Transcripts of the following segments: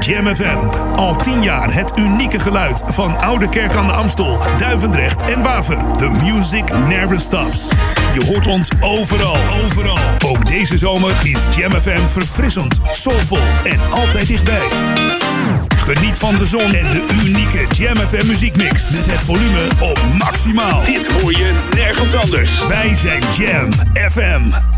Jam FM. Al tien jaar het unieke geluid van Oude Kerk aan de Amstel, Duivendrecht en Waver. The music never stops. Je hoort ons overal, overal. Ook deze zomer is Jam FM verfrissend, soulvol en altijd dichtbij. Geniet van de zon en de unieke Jam FM muziekmix. Met het volume op maximaal. Dit hoor je nergens anders. Wij zijn Jam FM.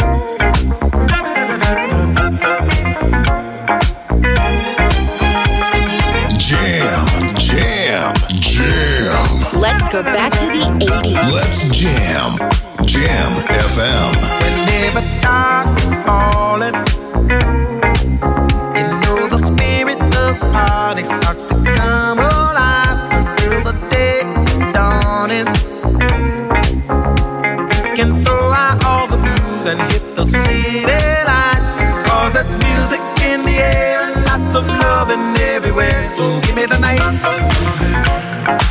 Go back to the 80s. Let's jam. Jam FM. Whenever dark is falling, you know the spirit of the party starts to come alive until the day is dawning. We can throw out all the blues and hit the city lights. Cause there's music in the air and lots of loving everywhere. So give me the night.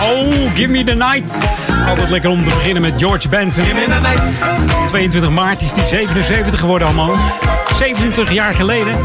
Give me the night. Altijd lekker om te beginnen met George Benson. Give me the night. 22 maart is hij 77 geworden allemaal. 70 jaar geleden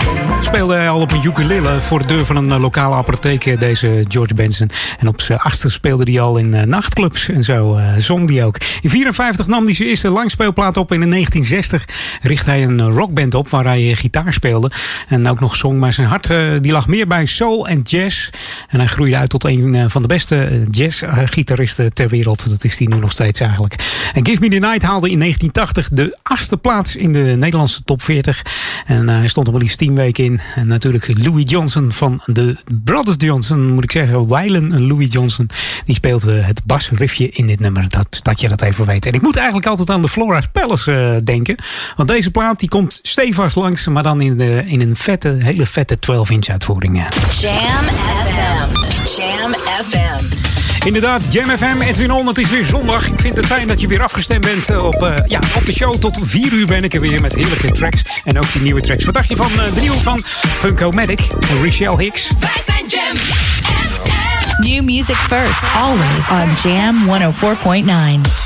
speelde hij al op een ukulele voor de deur van een eh, lokale apotheek, eh, deze George Benson. En op zijn achtste speelde hij al in eh, nachtclubs en zo zong hij ook. In 54 nam hij zijn eerste langspeelplaat op en in 1960 richtte hij een rockband op waar hij gitaar speelde en ook nog zong. Maar zijn hart die lag meer bij soul en jazz. En hij groeide uit tot een van de beste beste jazzgitaristen ter wereld. Dat is die nu nog steeds eigenlijk. En Give Me The Night haalde in 1980 de achtste plaats in de Nederlandse top 40. En hij stond er maar liefst 10 weken in. En natuurlijk Louis Johnson van de Brothers Johnson, moet ik zeggen. Wylen Louis Johnson. Die speelt het basriffje in dit nummer. Dat, dat je dat even weet. En ik moet eigenlijk altijd aan de Flora's Palace denken. Want deze plaat die komt stevast langs. Maar dan in, de, in een vette, hele vette 12-inch uitvoering. Jam FM. Jam FM. Inderdaad, Jam FM, Edwin On, het is weer zondag. Ik vind het fijn dat je weer afgestemd bent op, uh, ja, op de show. Tot 4 uur ben ik er weer met heerlijke tracks. En ook die nieuwe tracks. Wat dacht je van uh, de nieuwe van Funko-Matic en Richelle Hicks? Wij zijn Jam FM. New music first, always on Jam 104.9.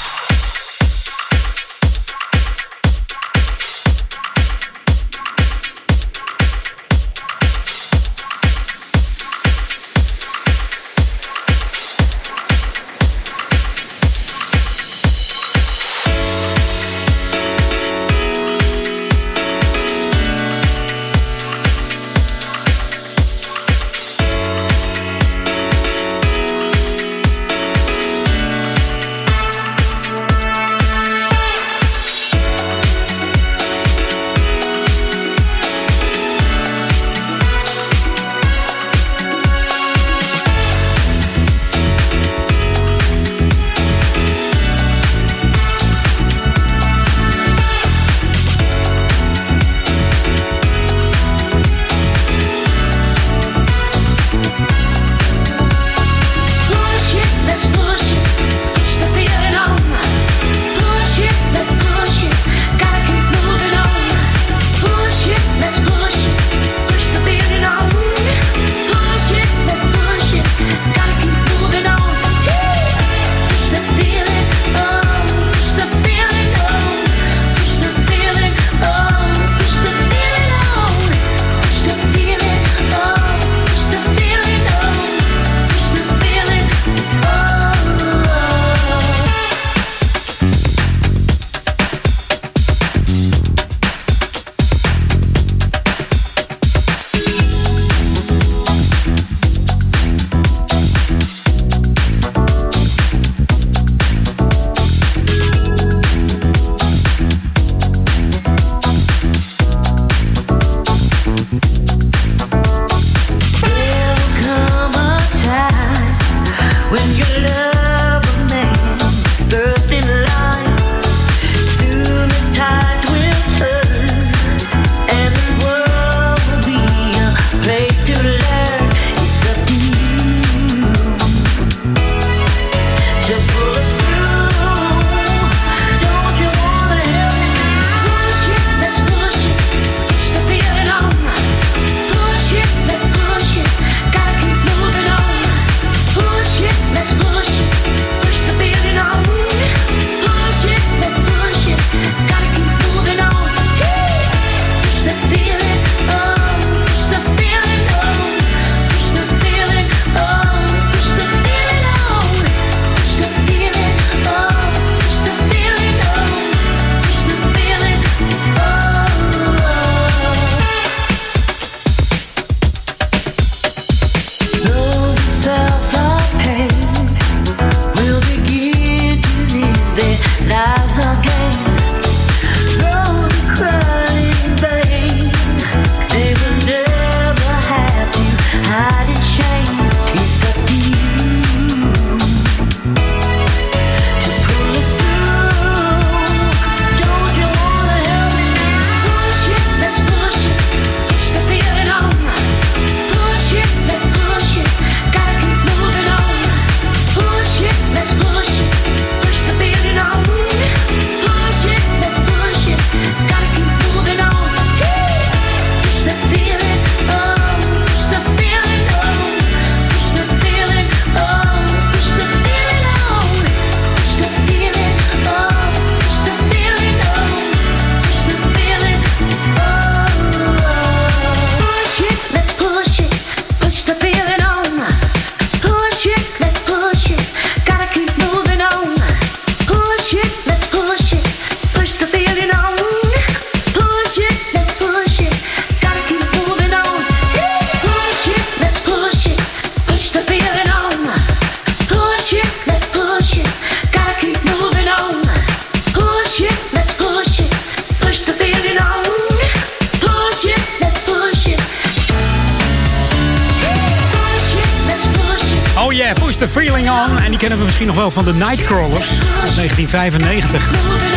de Nightcrawlers uit 1995.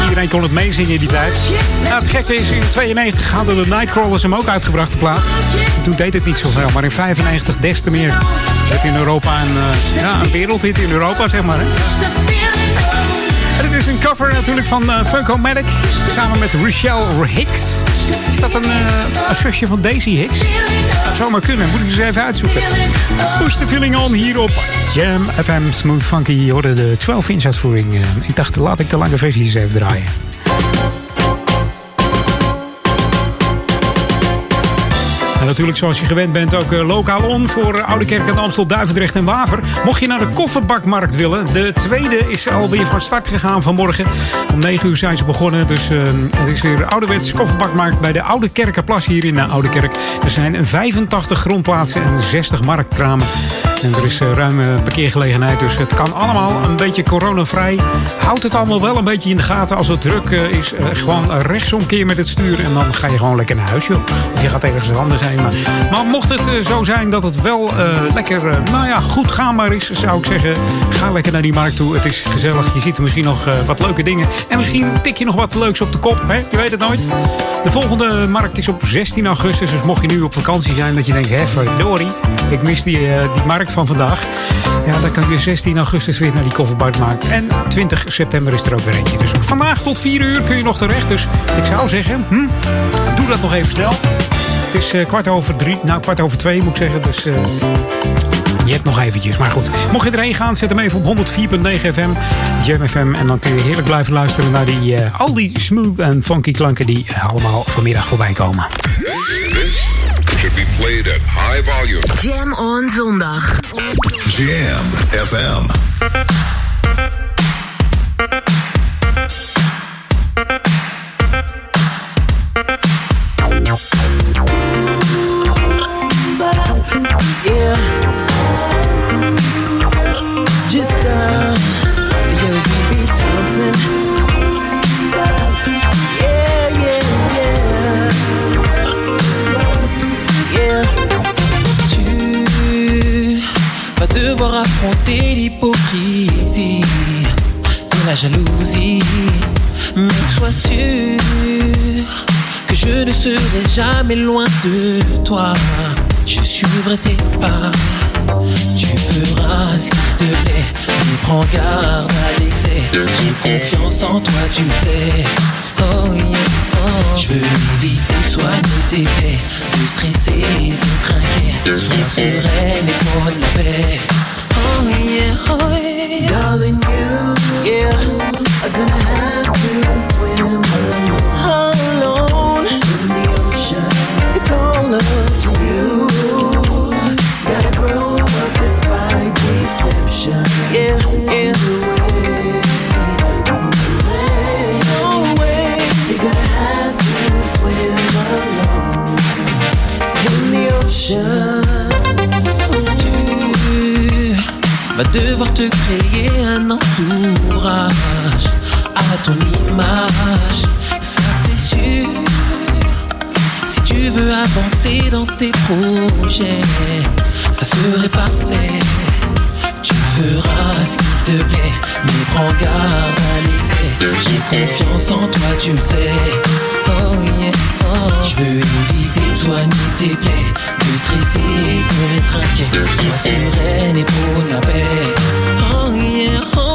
Iedereen kon het meezingen in die tijd. Nou, het gekke is, in 92 hadden de Nightcrawlers hem ook uitgebracht, plaat. Toen deed het niet zoveel, maar in 95 des te meer. Het in Europa een, uh, ja, een wereldhit in Europa, zeg maar. Hè? En het is een cover natuurlijk van uh, Funko-Matic. Samen met Rochelle Hicks. Is dat een, uh, een zusje van Daisy Hicks? Zou maar kunnen. Moet ik eens even uitzoeken. Push the feeling on hier op Jam FM Smooth Funky. Je hoorde de 12-inch uitvoering. Uh, ik dacht, laat ik de lange versie eens even draaien. Natuurlijk, zoals je gewend bent, ook uh, lokaal on voor uh, Oude Kerk en Amstel, Duivendrecht en Waver. Mocht je naar de kofferbakmarkt willen, de tweede is alweer van start gegaan vanmorgen. Om 9 uur zijn ze begonnen, dus uh, het is weer ouderwets kofferbakmarkt bij de Oude Kerkenplas hier in de Oude Kerk. Er zijn 85 grondplaatsen en 60 marktkramen. En er is ruime parkeergelegenheid, dus het kan allemaal een beetje coronavrij. Houd het allemaal wel een beetje in de gaten. Als het druk is, gewoon rechtsomkeer met het stuur. En dan ga je gewoon lekker naar huis. Of je gaat ergens anders heen. Maar, maar mocht het zo zijn dat het wel lekker, nou ja, goed gaanbaar is, zou ik zeggen, ga lekker naar die markt toe. Het is gezellig. Je ziet er misschien nog wat leuke dingen. En misschien tik je nog wat leuks op de kop. Hè? Je weet het nooit. De volgende markt is op 16 augustus. Dus mocht je nu op vakantie zijn, dat je denkt, hé, verdorie, ik mis die, die markt van vandaag. Ja, dan kan je 16 augustus weer naar die kofferbuitmarkt. En 20 september is er ook weer eentje. Dus vandaag tot 4 uur kun je nog terecht. Dus ik zou zeggen, hm, doe dat nog even snel. Het is uh, kwart over drie, nou kwart over twee moet ik zeggen. Dus uh, je hebt nog eventjes. Maar goed, mocht je erheen gaan, zet hem even op 104.9 FM, Jam FM. En dan kun je heerlijk blijven luisteren naar die, al die smooth en funky klanken die allemaal vanmiddag voorbij komen. Be played at high volume. Jam on zondag. Jam FM. L'hypocrisie et la jalousie. Mais sois sûr que je ne serai jamais loin de toi. Je suivrai tes pas. Tu feras ce qu'il te plaît. Mais prends garde à l'excès. J'ai confiance en toi, tu le sais. Oh yeah, oh. Je veux éviter de soigner tes plaies, de stresser, de trinquer. Sois sereine et prends la paix. Va devoir te créer un entourage à ton image, ça c'est sûr. Si tu veux avancer dans tes projets, ça serait parfait. Feras ce qu'il te plaît, mais prends garde à l'excès. J'ai confiance en toi, tu le sais. Oh yeah, oh. Je veux éviter de soigner tes plaies, de stresser, de les trinquer. Sois sereine et pour la paix. Oh yeah, oh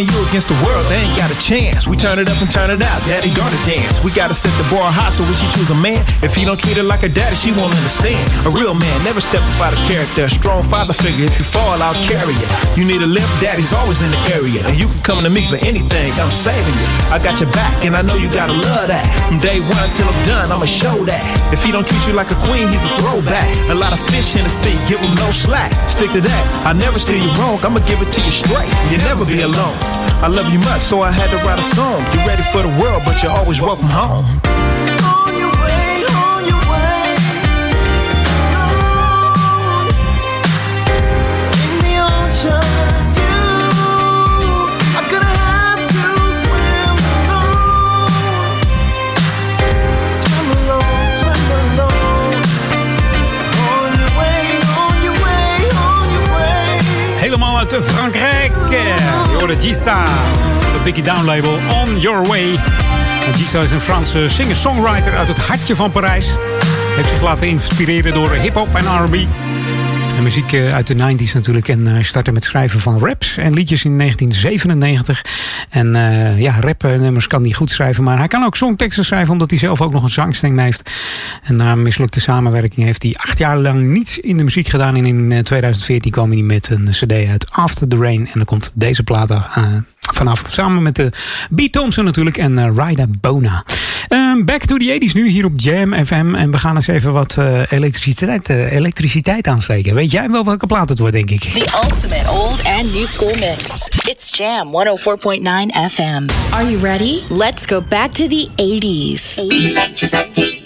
and you against the world, they ain't got a chance. We turn it up and turn it out, daddy gonna dance. We gotta set the bar high so when she choose a man, if he don't treat her like a daddy, she won't understand. A real man never step up out of character. A strong father figure, if you fall, I'll carry you. You need a lift, daddy's always in the area. And you can come to me for anything, I'm saving you. I got your back, and I know you gotta love that. From day one till I'm done, I'ma show that. If he don't treat you like a queen, he's a throwback. A lot of fish in the sea, give him no slack. Stick to that, I never steer you wrong, I'ma give it to you straight. You'll never be alone. Alone. I love you much, so I had to write a song. You ready for the world, but you're always welcome home. On your way, on your way. Alone. In the ocean, you are gonna have to swim alone. Swim alone, swim alone. On your way, on your way, on your way. Helemaal uit Frankrijk. Eh, Je hoorde Gista. Het Dickie Down label On Your Way. Gista is een Franse singer-songwriter uit het hartje van Parijs. Heeft zich laten inspireren door hip-hop en RB. En muziek eh, uit de 90s natuurlijk. En hij startte met schrijven van raps en liedjes in 1997. En eh, ja, rapnummers kan hij goed schrijven. Maar hij kan ook songteksten schrijven, omdat hij zelf ook nog een zangstem heeft. En na een mislukte samenwerking heeft hij acht jaar lang niets in de muziek gedaan. En in eh, 2014 kwam hij met een cd uit After the Rain. En dan komt deze plaat eh, Vanaf samen met de B. Thompson natuurlijk en eh, Ryder Bona. Um, back to the 80s nu hier op Jam FM. En we gaan eens even wat uh, elektriciteit, uh, elektriciteit aansteken. Weet jij wel welke plaat het wordt, denk ik? The ultimate old and new school mix. It's Jam 104.9 FM. Are you ready? Let's go back to the 80s. 80s.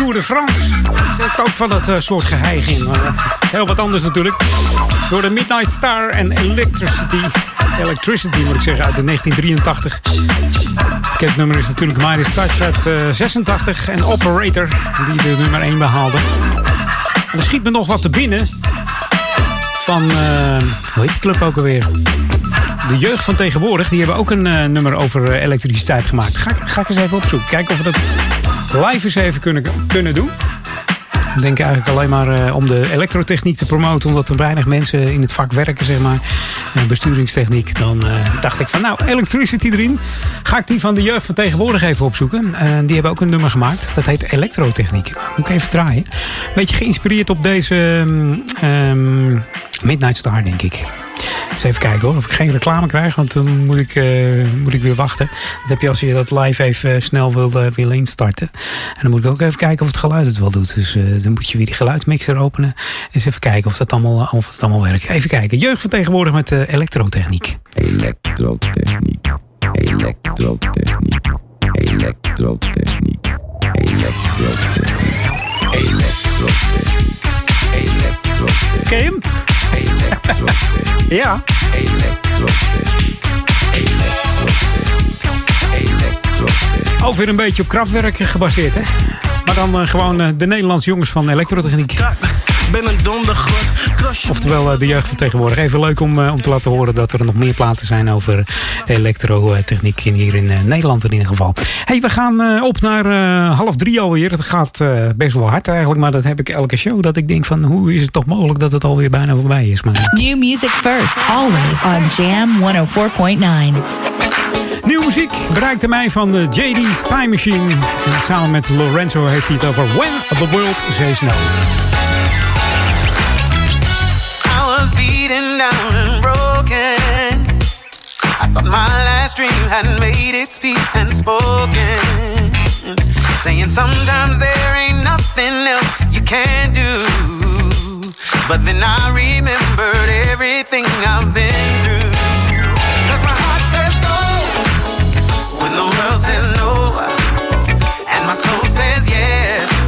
Tour de France. Zit ook van dat uh, soort geheig in. Uh, heel wat anders natuurlijk. Door de Midnight Star en Electricity. Electricity moet ik zeggen, uit de 1983. Het nummer is natuurlijk Midas Touch uit 86. En Operator, die de nummer 1 behaalde. En er schiet me nog wat te binnen. Van, hoe heet die club ook alweer? de jeugd van tegenwoordig, die hebben ook een nummer over elektriciteit gemaakt. Ga, ga ik eens even opzoeken. Kijken of dat live eens even kunnen, kunnen doen. Ik denk eigenlijk alleen maar uh, om de elektrotechniek te promoten, omdat er weinig mensen in het vak werken, zeg maar. besturingstechniek. Dan dacht ik van, nou, electricity erin. Ga ik die van de jeugd van tegenwoordig even opzoeken. die hebben ook een nummer gemaakt. Dat heet elektrotechniek. Moet ik even draaien. Beetje geïnspireerd op deze um, Midnight Star, denk ik. Even kijken hoor, of ik geen reclame krijg, want dan moet ik, uh, moet ik weer wachten. Dat heb je als je dat live even snel wil, uh, instarten. En dan moet ik ook even kijken of het geluid het wel doet. Dus dan moet je weer die geluidsmixer openen. Eens even kijken of, dat allemaal, of het allemaal werkt. Even kijken, jeugdvertegenwoordig met elektrotechniek. Elektrotechniek, elektrotechniek, ja. Elektrotechniek. Elektrotechniek. Elektrotechniek. Ook weer een beetje op krachtwerk gebaseerd, hè? Maar dan uh, gewoon uh, de Nederlandse jongens van elektrotechniek. Ben een dondergod. Oftewel uh, de jeugd van tegenwoordig. Even leuk om, om te laten horen dat er nog meer platen zijn over elektrotechniek hier in Nederland in ieder geval. hey, we gaan op naar half drie alweer. Het gaat best wel hard eigenlijk, maar dat heb ik elke show. Dat ik denk van hoe is het toch mogelijk dat het alweer bijna voorbij is. Maar... New music first, always on Jam 104.9. Nieuwe muziek bereikte mij van de JD's Time Machine. En samen met Lorenzo heeft hij het over When the World Says No. Thought my last dream had made its peace and spoken. Saying sometimes there ain't nothing else you can do. But then I remembered everything I've been through. Cause my heart says go when the world says no. And my soul says yes.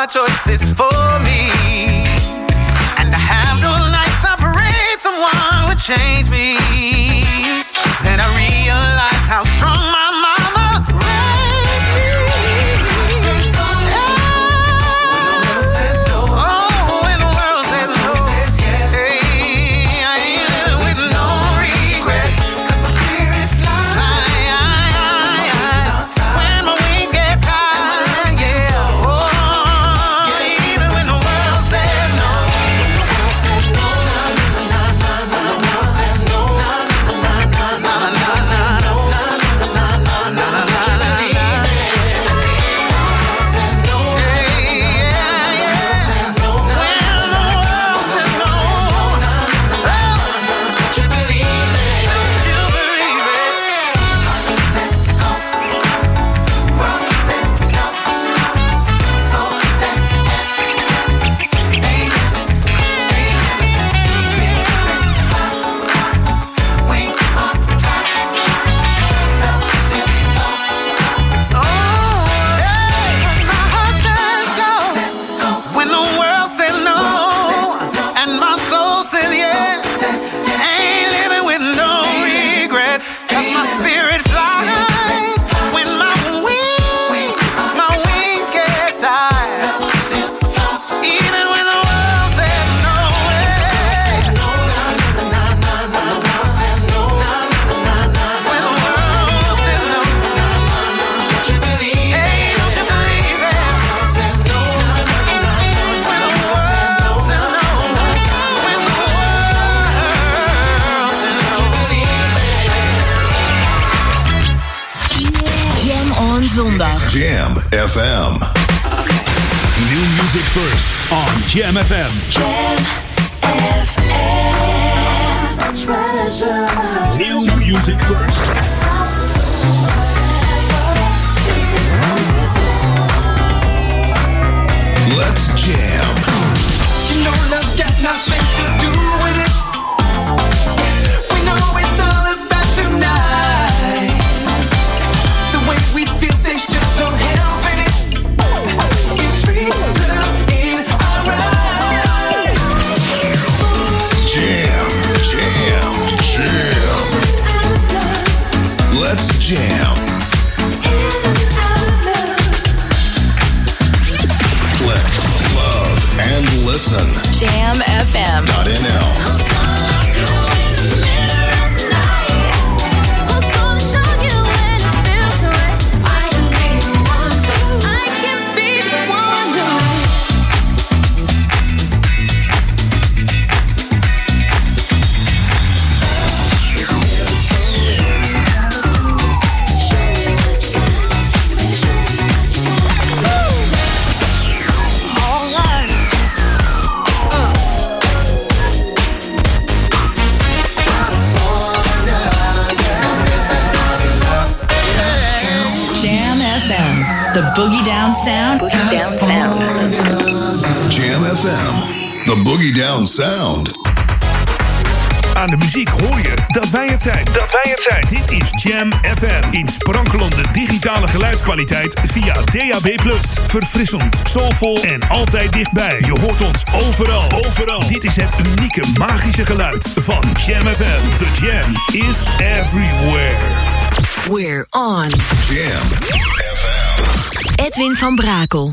My choices for me. And I have no nights I parade someone would change me. And I realize how strong my first on Jam FM. Treasure. Music first. Het zijn. Dat wij het zijn. Dit is Jam FM. In sprankelende digitale geluidskwaliteit via DAB+. Verfrissend, soulvol en altijd dichtbij. Je hoort ons overal. Overal. Dit is het unieke magische geluid van Jam FM. The Jam is everywhere. We're on. Jam. Edwin van Brakel.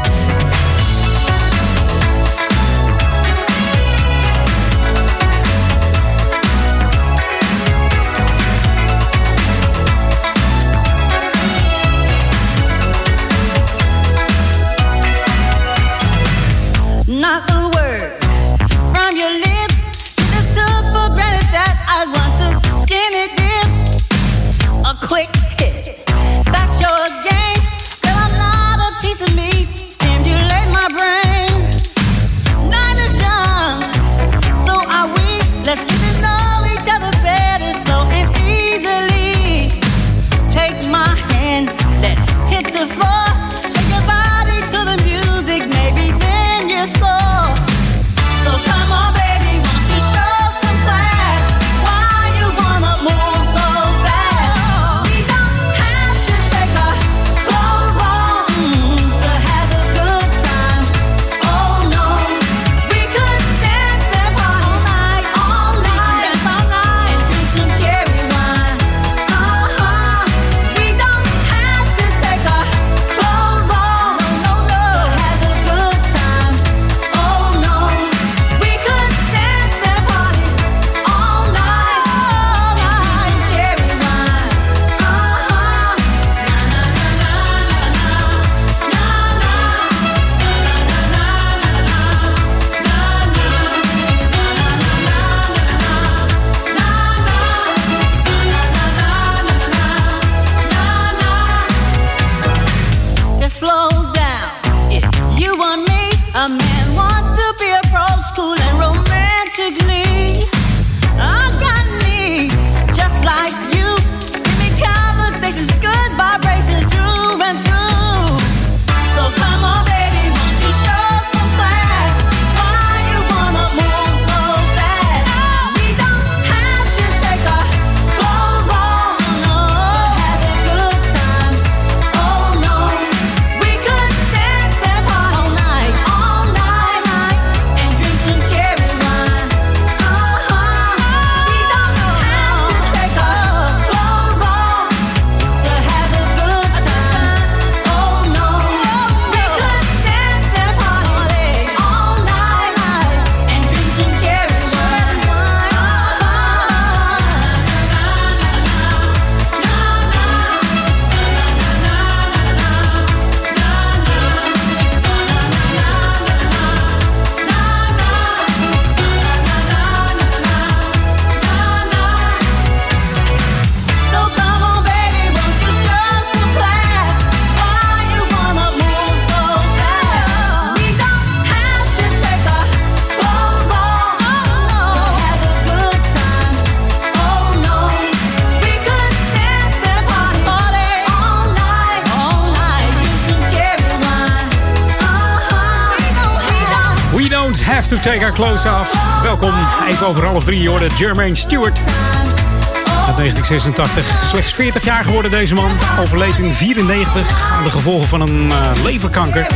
Off. Welkom, even over half drie hoorde Jermaine Stewart. Uit 1986, slechts 40 jaar geworden deze man. Overleed in 94 aan de gevolgen van een uh, leverkanker.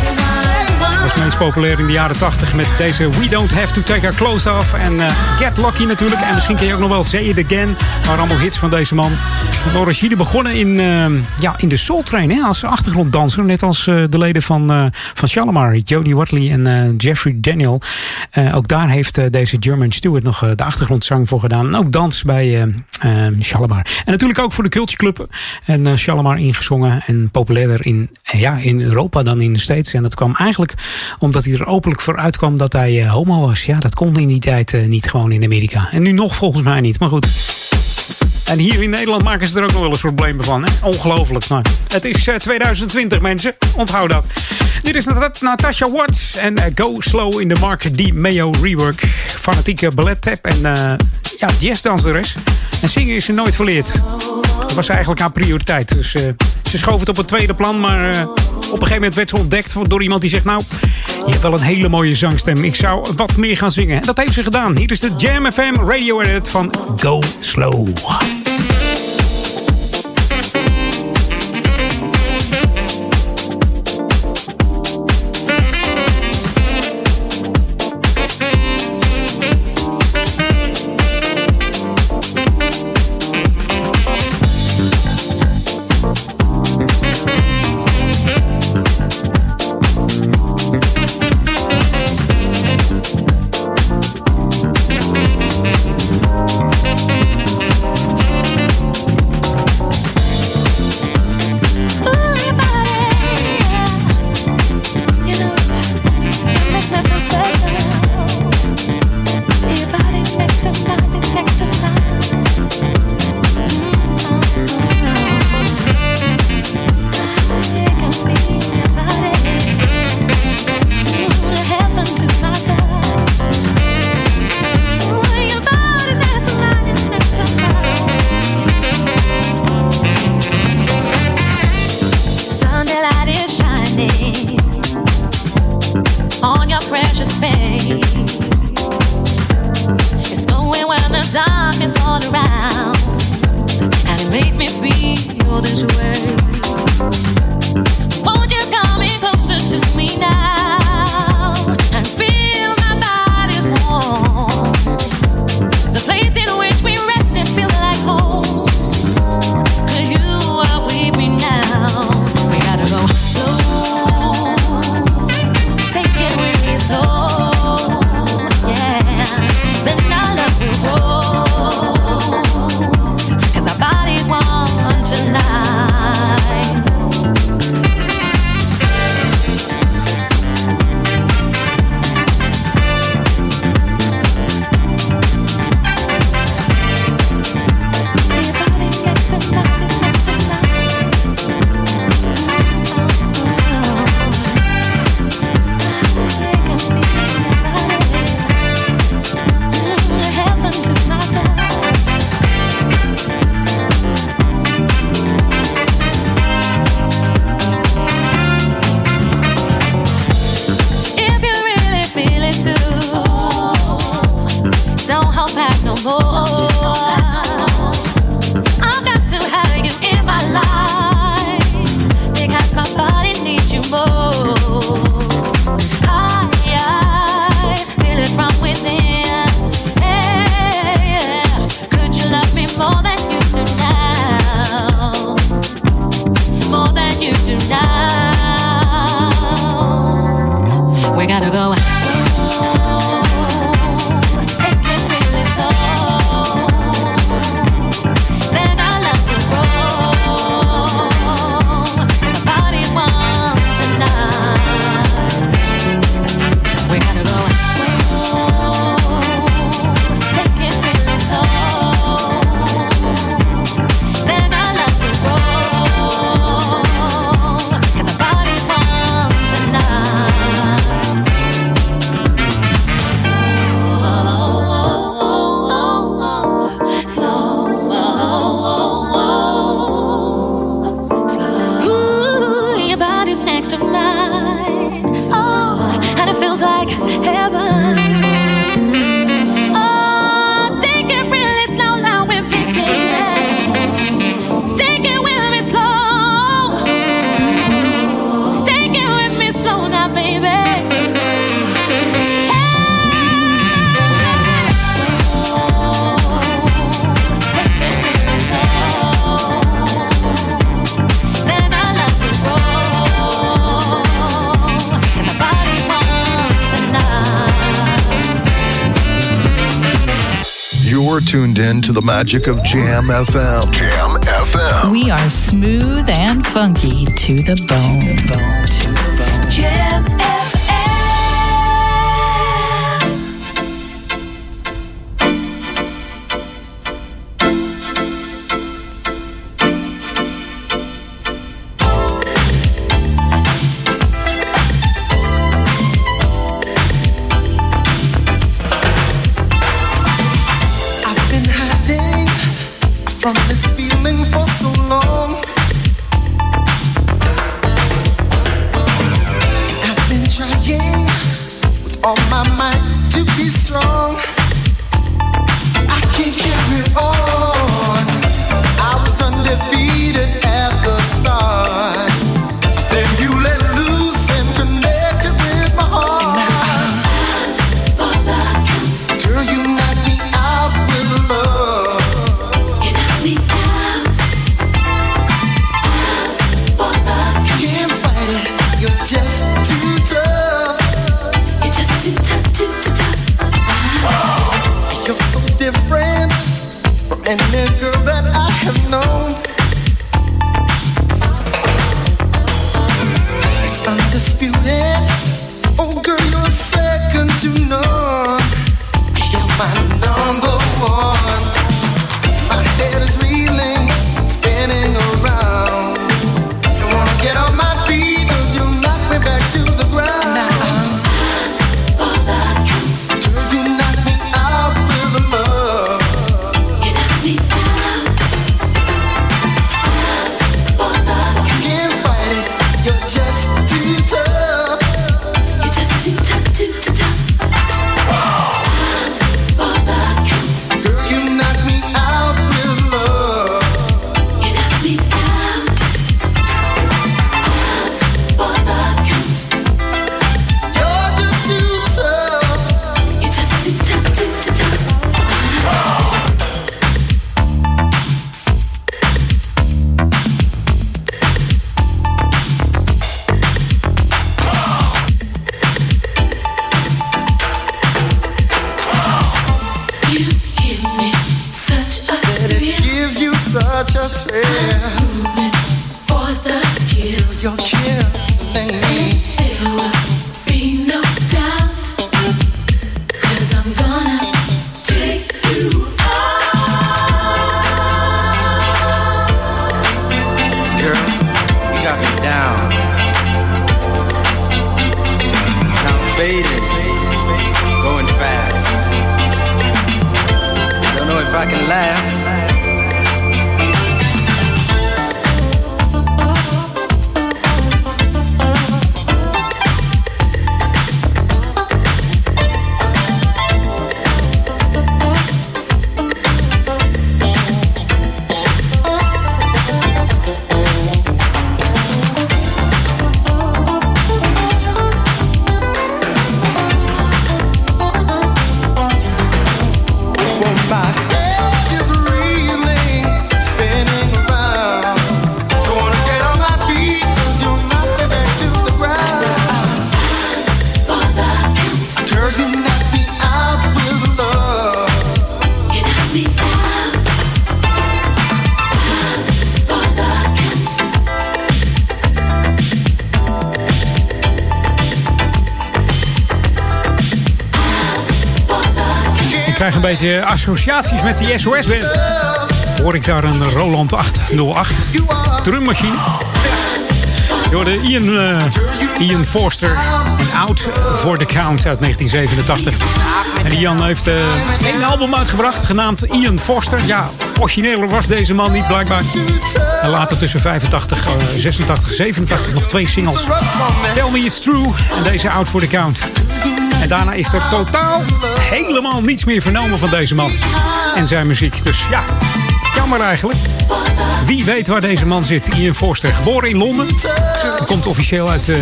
Populair in de jaren 80 met deze We Don't Have To Take Our Clothes Off. En uh, Get Lucky natuurlijk. En misschien ken je ook nog wel Say It Again. Maar allemaal hits van deze man. Van origine begonnen in, uh, ja, in de Soul Train hè, als achtergronddanser. Net als uh, de leden van, van Shalimar, Jodie Watley en Jeffrey Daniel. ook daar heeft deze German Stewart nog de achtergrondzang voor gedaan. En ook dans bij Shalimar. En natuurlijk ook voor de Culture Club. En Shalimar ingezongen en populairder in, ja, in Europa dan in de States. En dat kwam eigenlijk omdat hij er openlijk voor uitkwam dat hij uh, homo was. Ja, dat kon in die tijd uh, niet gewoon in Amerika. En nu nog volgens mij niet, maar goed. En hier in Nederland maken ze er ook nog wel eens problemen van. Hè? Ongelooflijk. Maar het is uh, 2020, mensen. Onthoud dat. Dit is Nat Natasha Watts en Go Slow in de Mark D. Mayo rework. Fanatieke ballet tap en ja, jazzdanseres. En zingen is ze nooit verleerd. Was eigenlijk haar prioriteit. Dus ze schoof het op het tweede plan, maar op een gegeven moment werd ze ontdekt door iemand die zegt... nou, je hebt wel een hele mooie zangstem. Ik zou wat meer gaan zingen. En dat heeft ze gedaan. Hier is de Jam FM radio edit van Go Slow. To the magic of Jam FM. Jam FM. We are smooth and funky to the bone. To the bone. Beetje associaties met die SOS-band. Hoor ik daar een Roland 808 drummachine? Door de Ian, eh, Ian Forster Out for the Count uit 1987. En Ian heeft eh één album uitgebracht, genaamd Ian Forster. Ja, origineler was deze man niet blijkbaar. En later tussen 85, eh, 86, 87 nog twee singles. Tell Me It's True en deze Out for the Count. En daarna is er totaal helemaal niets meer vernomen van deze man en zijn muziek. Dus ja, jammer eigenlijk. Wie weet waar deze man zit. Ian Forster, geboren in Londen. Hij komt officieel uit eh,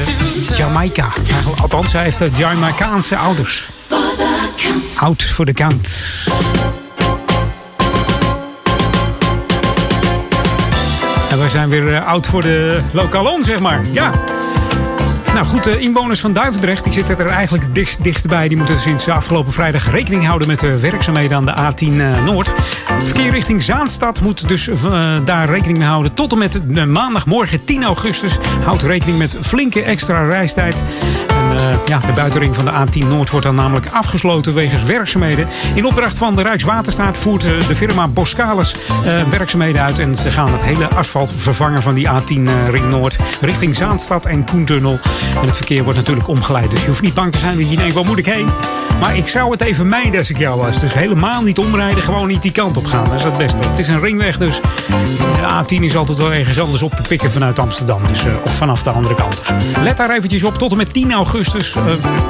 Jamaica. Althans, hij heeft eh, Jamaicaanse ouders. Out for the count. En wij zijn weer eh, oud voor de lokalon, zeg maar. Ja. Nou goed, de inwoners van Duivendrecht die zitten er eigenlijk dichtst, dichtstbij. Die moeten sinds afgelopen vrijdag rekening houden met de werkzaamheden aan de A10 eh, Noord. Verkeer richting Zaanstad moet dus eh, daar rekening mee houden. Tot en met eh, maandagmorgen 10 augustus houdt rekening met flinke extra reistijd. Eh, ja, de buitenring van de A10 Noord wordt dan namelijk afgesloten wegens werkzaamheden. In opdracht van de Rijkswaterstaat voert eh, de firma Boskalis eh, werkzaamheden uit. En ze gaan het hele asfalt vervangen van die A10 eh, Ring Noord richting Zaanstad en Koentunnel. En het verkeer wordt natuurlijk omgeleid. Dus je hoeft niet bang te zijn dat je denkt, waar moet ik heen? Maar ik zou het even mijden als ik jou was. Dus helemaal niet omrijden, gewoon niet die kant op gaan. Dat is het beste. Het is een ringweg, dus de A10 is altijd wel ergens anders op te pikken vanuit Amsterdam. Dus, of vanaf de andere kant. Let daar eventjes op. Tot en met 10 augustus eh,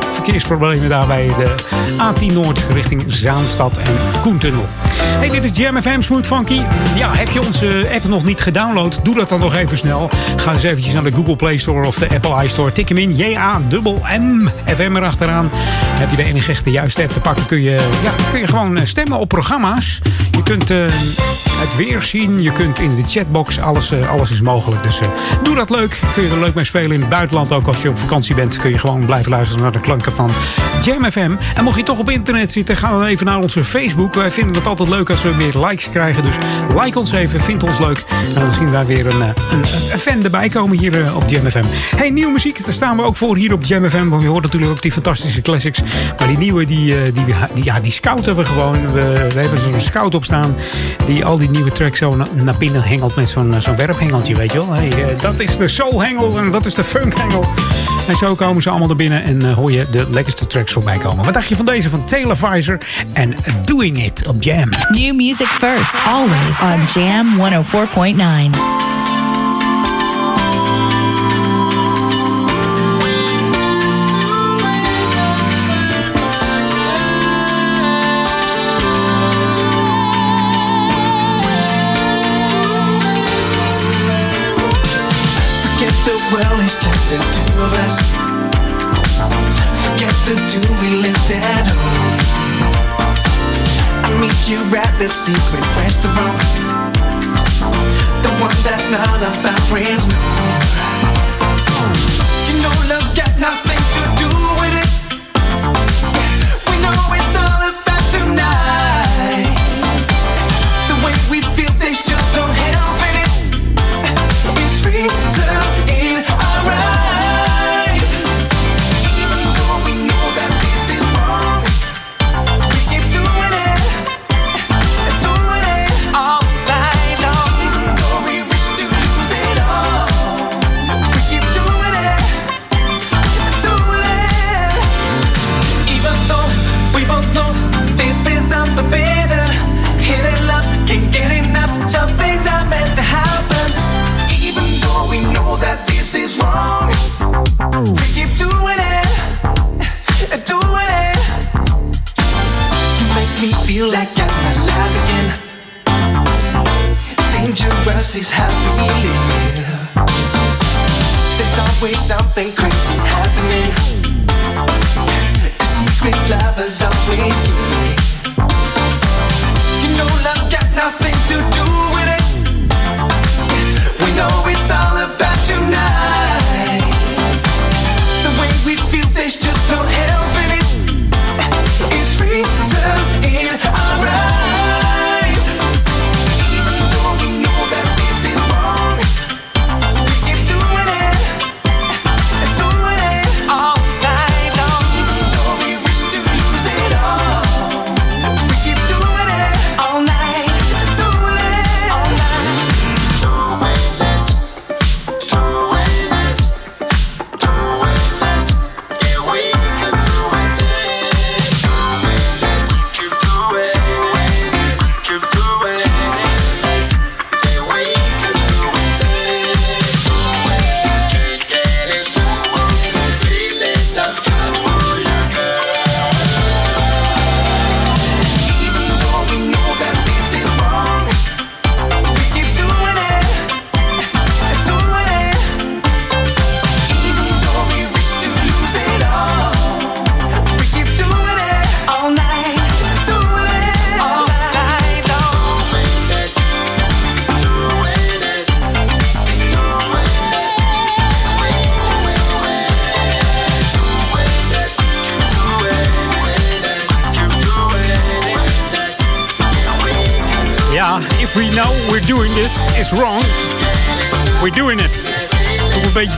verkeersproblemen daar bij de A10 Noord richting Zaanstad en Koentunnel. Hey, dit is Jam FM Smooth Funky. Ja, heb je onze app nog niet gedownload? Doe dat dan nog even snel. Ga eens eventjes naar de Google Play Store of de Apple iStore. Tik hem in, J-A-M-M, FM erachteraan. Heb je de enige echte juiste app te pakken, kun je, ja, kun je gewoon eh, stemmen op programma's. Je kunt eh, het weer zien, je kunt in de chatbox, alles, alles is mogelijk. Dus doe dat leuk. Kun je er leuk mee spelen in het buitenland. Ook als je op vakantie bent, kun je gewoon blijven luisteren naar de klanken van Jam FM. En mocht je toch op internet zitten, ga dan even naar onze Facebook. Wij vinden het altijd leuk als we meer likes krijgen. Dus like ons even, vind ons leuk. En dan zien wij weer een, eh, een, een fan erbij komen hier eh, op Jam FM. Hey, nieuwe muziek, daar staan we ook voor hier op Jam FM. Want je hoort natuurlijk ook die fantastische classics. Maar die nieuwe, die, eh, die, die, ja, die scouten we gewoon. We, we hebben zo'n scout op staan. Die al die nieuwe tracks zo na- naar binnen hengelt met zo'n zo'n werphengeltje, weet je wel. Hey, dat is de soulhengel en dat is de funkhengel. En zo komen ze allemaal er binnen en eh, hoor je de lekkerste tracks voorbij komen. Wat dacht je van deze van Taylor Visor en Doing It op Jam? New music first, always on Jam 104.9. the two of us. Forget the two we lived at home. I'll meet you at the secret restaurant. The one that none of our friends know. You know love's got nothing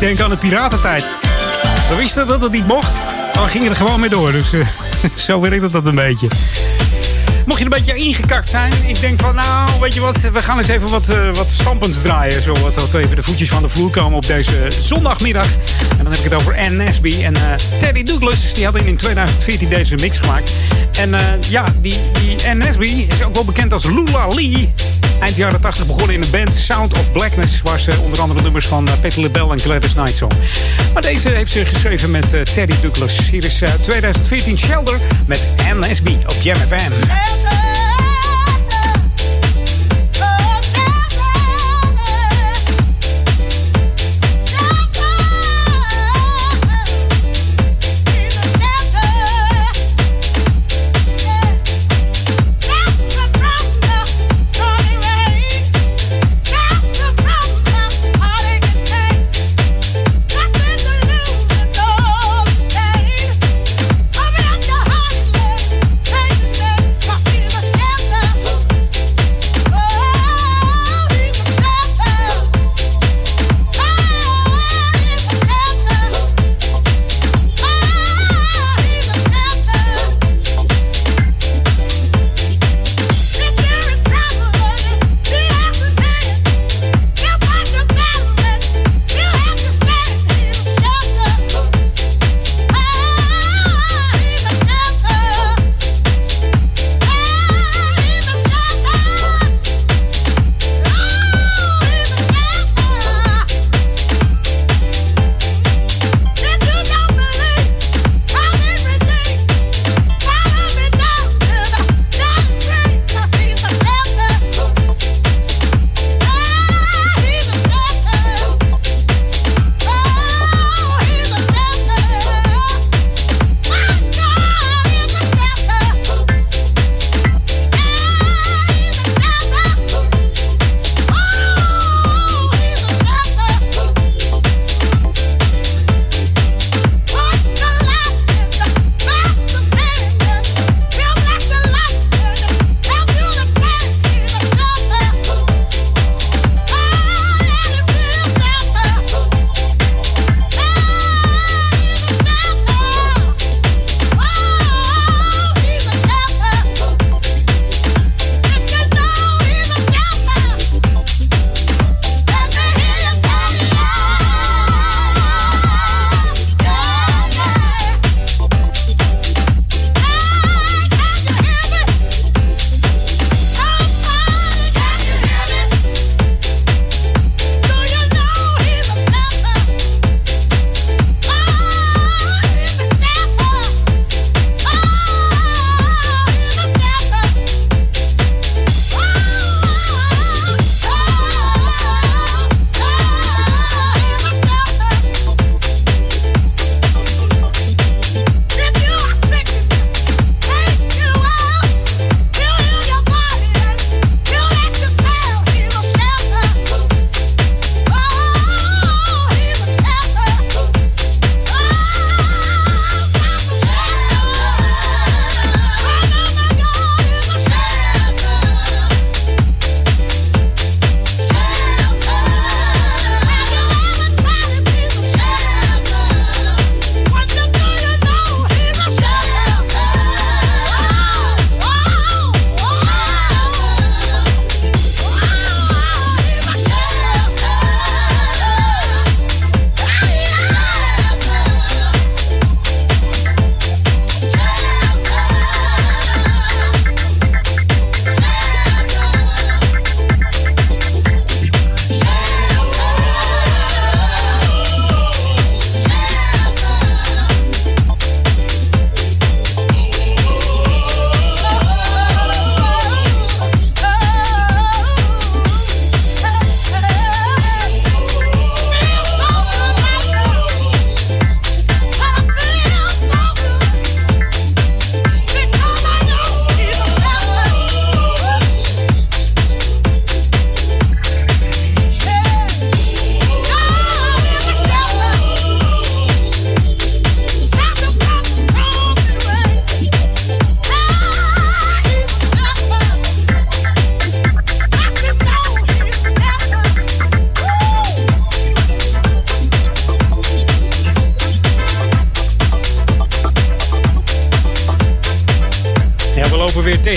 denken aan de piratentijd. We wisten dat het niet mocht, maar we gingen er gewoon mee door. Dus eh, zo werkt dat een beetje. Mocht je een beetje ingekakt zijn, ik denk van nou, weet je wat, we gaan eens even wat, uh, wat stampends draaien. Zo wat, even de voetjes van de vloer komen op deze zondagmiddag. En dan heb ik het over Ann Nesby en uh, Teddy Douglas. Die hadden in 2014 deze mix gemaakt. En uh, ja, die, die Ann Nesby is ook wel bekend als Lula Lee. Eind jaren 80 begonnen in de band Sound of Blackness. Waar ze onder andere nummers van Peter LaBelle en Gladys Knight zong. Maar deze heeft ze geschreven met Teddy Douglas. Hier is 2014 Shelter met Nesby op Jam.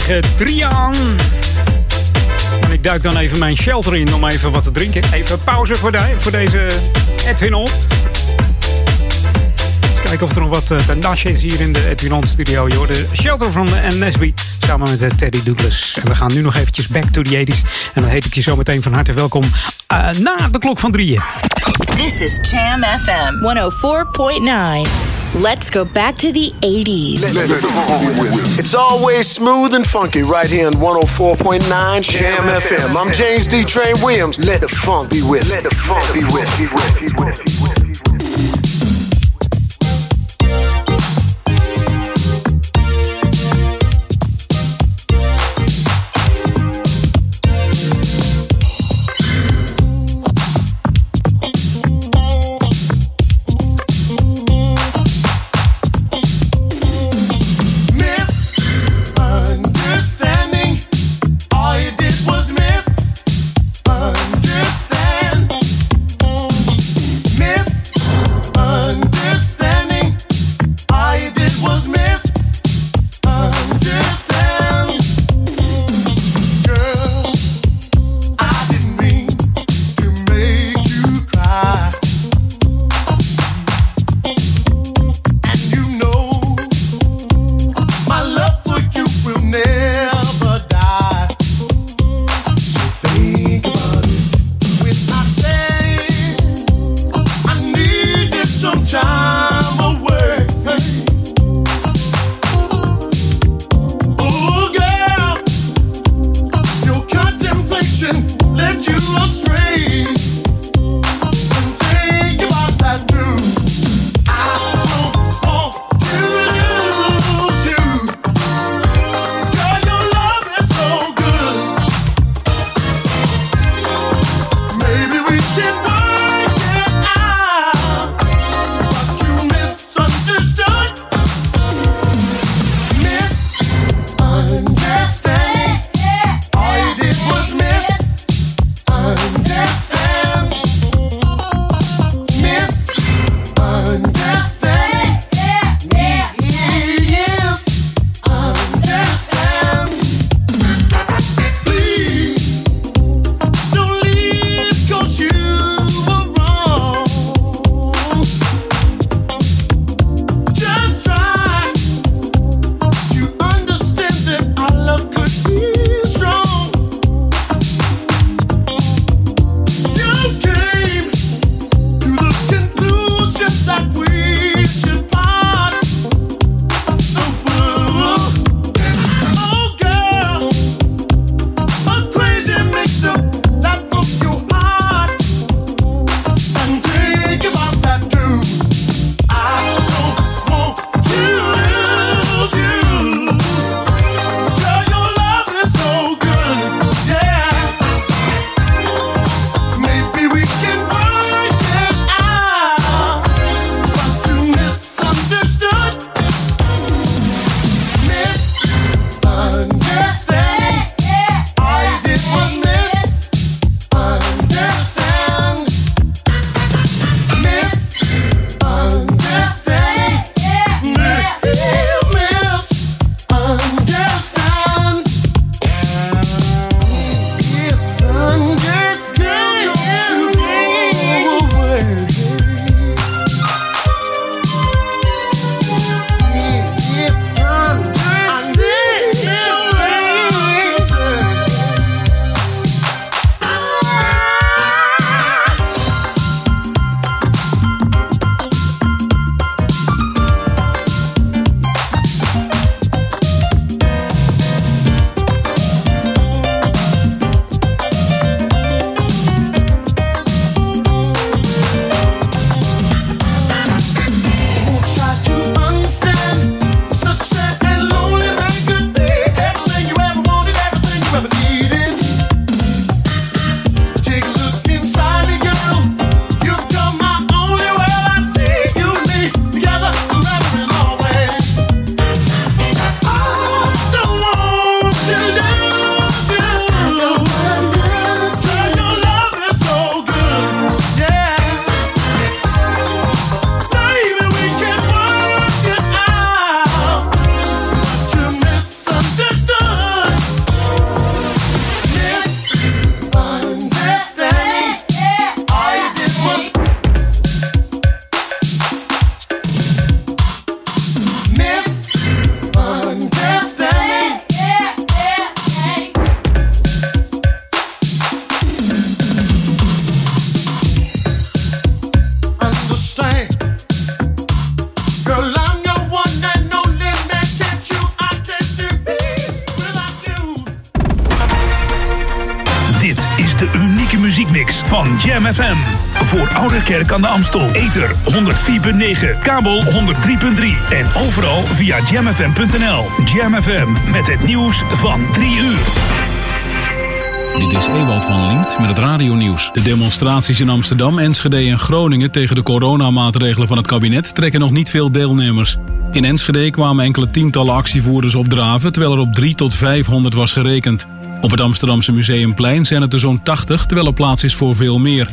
Tegen. En ik duik dan even mijn shelter in om even wat te drinken. Even pauze voor, de, voor deze Edwin On. Kijken of er nog wat uh, panache is hier in de Edwin On studio. Hoort de shelter van Nesby samen met uh, Teddy Douglas. En we gaan nu nog eventjes back to the 80s. En dan heet ik je zo meteen van harte welkom uh, na de klok van drieën. This is Jam FM 104.9. Let's go back to the 80s. It's always smooth and funky right here on 104.9 Jam FM. I'm James D. Train Williams. Let the funk be with. Let the funk be with. Be with. Be with. Be with. 104.9, kabel 103.3 en overal via jamfm.nl. Jam FM met het nieuws van 3 uur. Dit is Ewald van Liemt met het radionieuws. De demonstraties in Amsterdam, Enschede en Groningen tegen de coronamaatregelen van het kabinet trekken nog niet veel deelnemers. In Enschede kwamen enkele tientallen actievoerders opdraven, terwijl er op 3 tot 500 was gerekend. Op het Amsterdamse Museumplein zijn het er zo'n 80, terwijl er plaats is voor veel meer.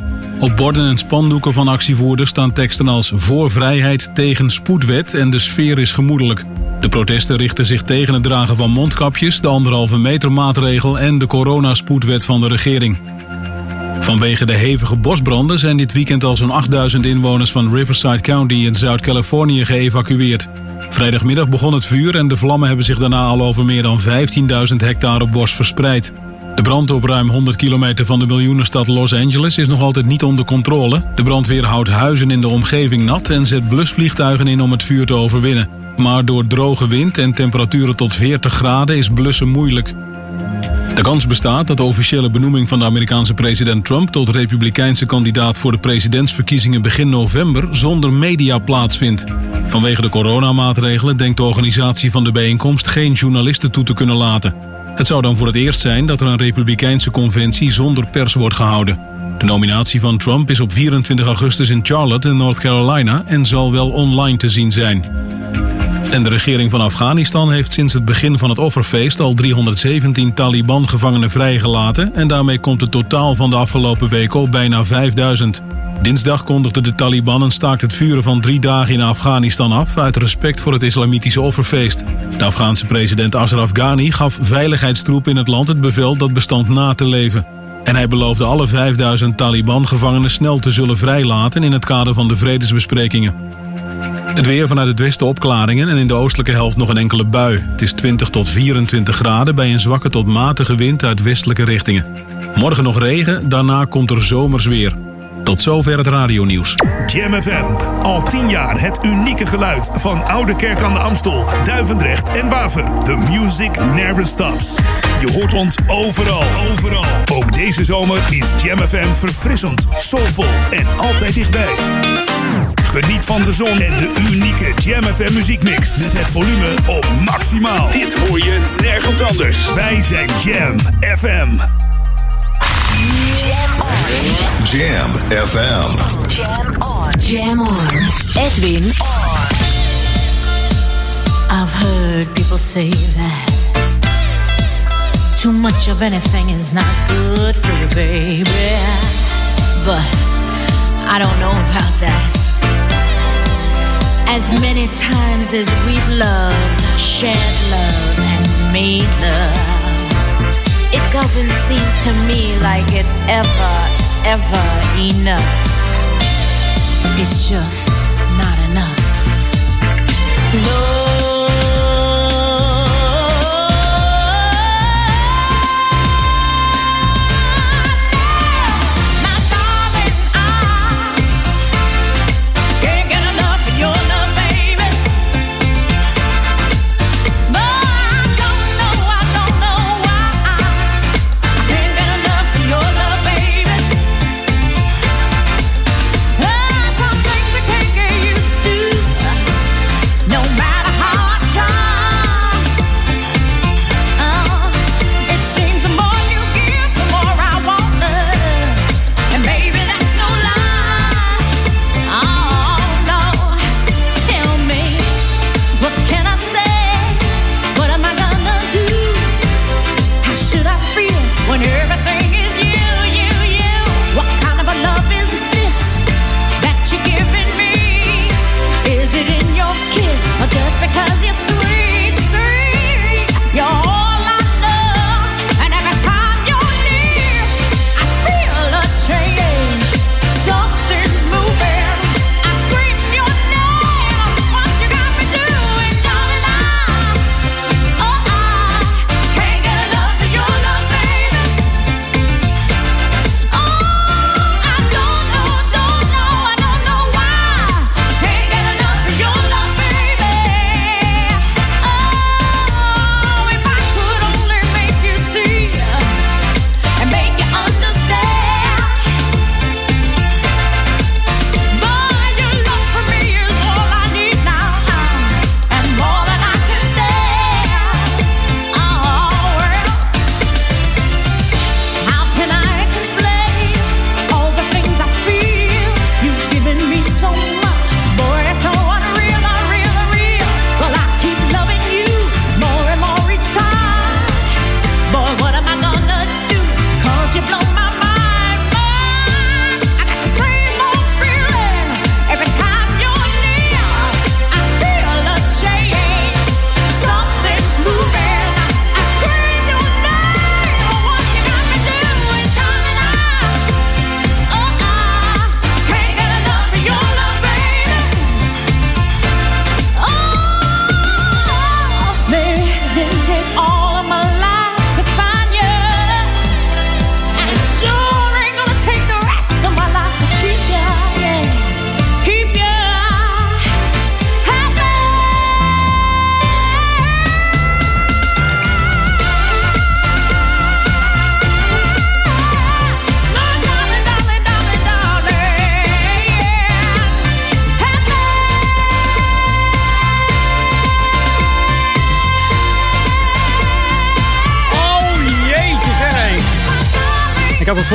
Op borden en spandoeken van actievoerders staan teksten als voor vrijheid tegen spoedwet en de sfeer is gemoedelijk. De protesten richten zich tegen het dragen van mondkapjes, de anderhalve meter maatregel en de coronaspoedwet van de regering. Vanwege de hevige bosbranden zijn dit weekend al zo'n 8000 inwoners van Riverside County in Zuid-Californië geëvacueerd. Vrijdagmiddag begon het vuur en de vlammen hebben zich daarna al over meer dan 15.000 hectare bos verspreid. Brand op ruim 100 kilometer van de miljoenenstad Los Angeles is nog altijd niet onder controle. De brandweer houdt huizen in de omgeving nat en zet blusvliegtuigen in om het vuur te overwinnen. Maar door droge wind en temperaturen tot 40 graden is blussen moeilijk. De kans bestaat dat de officiële benoeming van de Amerikaanse president Trump tot republikeinse kandidaat voor de presidentsverkiezingen begin november zonder media plaatsvindt. Vanwege de coronamaatregelen denkt de organisatie van de bijeenkomst geen journalisten toe te kunnen laten. Het zou dan voor het eerst zijn dat er een republikeinse conventie zonder pers wordt gehouden. De nominatie van Trump is op 24 augustus in Charlotte in North Carolina en zal wel online te zien zijn. En de regering van Afghanistan heeft sinds het begin van het offerfeest al 317 Taliban-gevangenen vrijgelaten en daarmee komt het totaal van de afgelopen week op bijna 5000. Dinsdag kondigde de Taliban een staakt het vuren van drie dagen in Afghanistan af uit respect voor het islamitische offerfeest. De Afghaanse president Ashraf Ghani gaf veiligheidstroepen in het land het bevel dat bestand na te leven. En hij beloofde alle 5000 Taliban-gevangenen snel te zullen vrijlaten in het kader van de vredesbesprekingen. Het weer vanuit het westen opklaringen en in de oostelijke helft nog een enkele bui. Het is 20 tot 24 graden bij een zwakke tot matige wind uit westelijke richtingen. Morgen nog regen, daarna komt er zomers weer. Tot zover het radionieuws. Jam FM. Al 10 jaar het unieke geluid van Oude Kerk aan de Amstel, Duivendrecht en Waver. The music never stops. Je hoort ons overal, overal. Ook deze zomer is Jam FM verfrissend, soulvol en altijd dichtbij. Geniet van de zon en de unieke Jam FM muziekmix. Met het volume op maximaal. Dit hoor je nergens anders. Wij zijn Jam FM. Jam FM. Jam on. Jam on. Edwin on. I've heard people say that too much of anything is not good for you, baby. But I don't know about that. As many times as we've loved, shared love, and made love, it doesn't seem to me like it's ever, ever enough. It's just not enough. Can't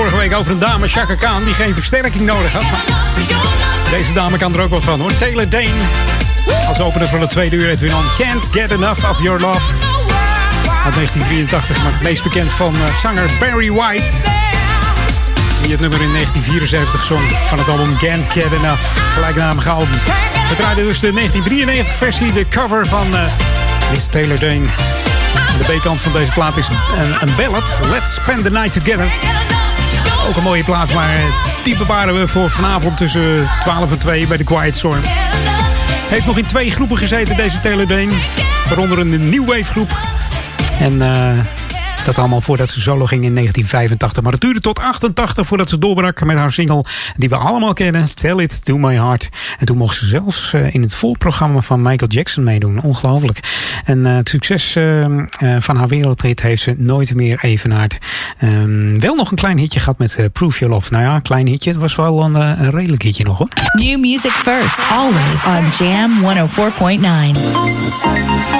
vorige week over een dame, Chaka Khan, die geen versterking nodig had. Deze dame kan er ook wat van hoor. Taylor Dane. Als opener van de tweede uur Edwin on Can't Get Enough of Your Love. Uit 1983, maar het meest bekend van eh, zanger Barry White. Die het nummer in 1974 zong van het album Can't Get Enough. Gelijknamige album. We draaiden dus de 1993 versie, de cover van eh Miss Taylor Dane. De B-kant van deze plaat is een, een ballad. Let's Spend the Night Together. Ook een mooie plaat, maar die bewaren we voor vanavond tussen 12 en 2 bij de Quiet Storm. Heeft nog in twee groepen gezeten, deze Taylor. Waaronder een new wave groep. En eh, dat allemaal voordat ze solo ging in 1985. Maar het duurde tot 88 voordat ze doorbrak met haar single die we allemaal kennen. Tell It To My Heart. En toen mocht ze zelfs eh, in het voorprogramma van Michael Jackson meedoen. Ongelooflijk. En eh, het succes eh, van haar wereldhit heeft ze nooit meer evenaard. Ehm, wel nog een klein hitje gehad met Proof Your Love. Nou ja, klein hitje. Het was wel een, een redelijk hitje nog hoor. New music first, always on Jam 104.9.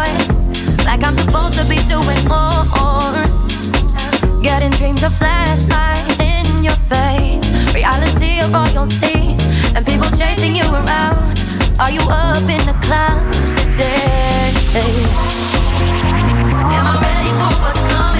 To be doing more. Getting dreams of flashlight in your face. Reality of royalty. And people chasing you around. Are you up in the clouds today? Am I ready for what's coming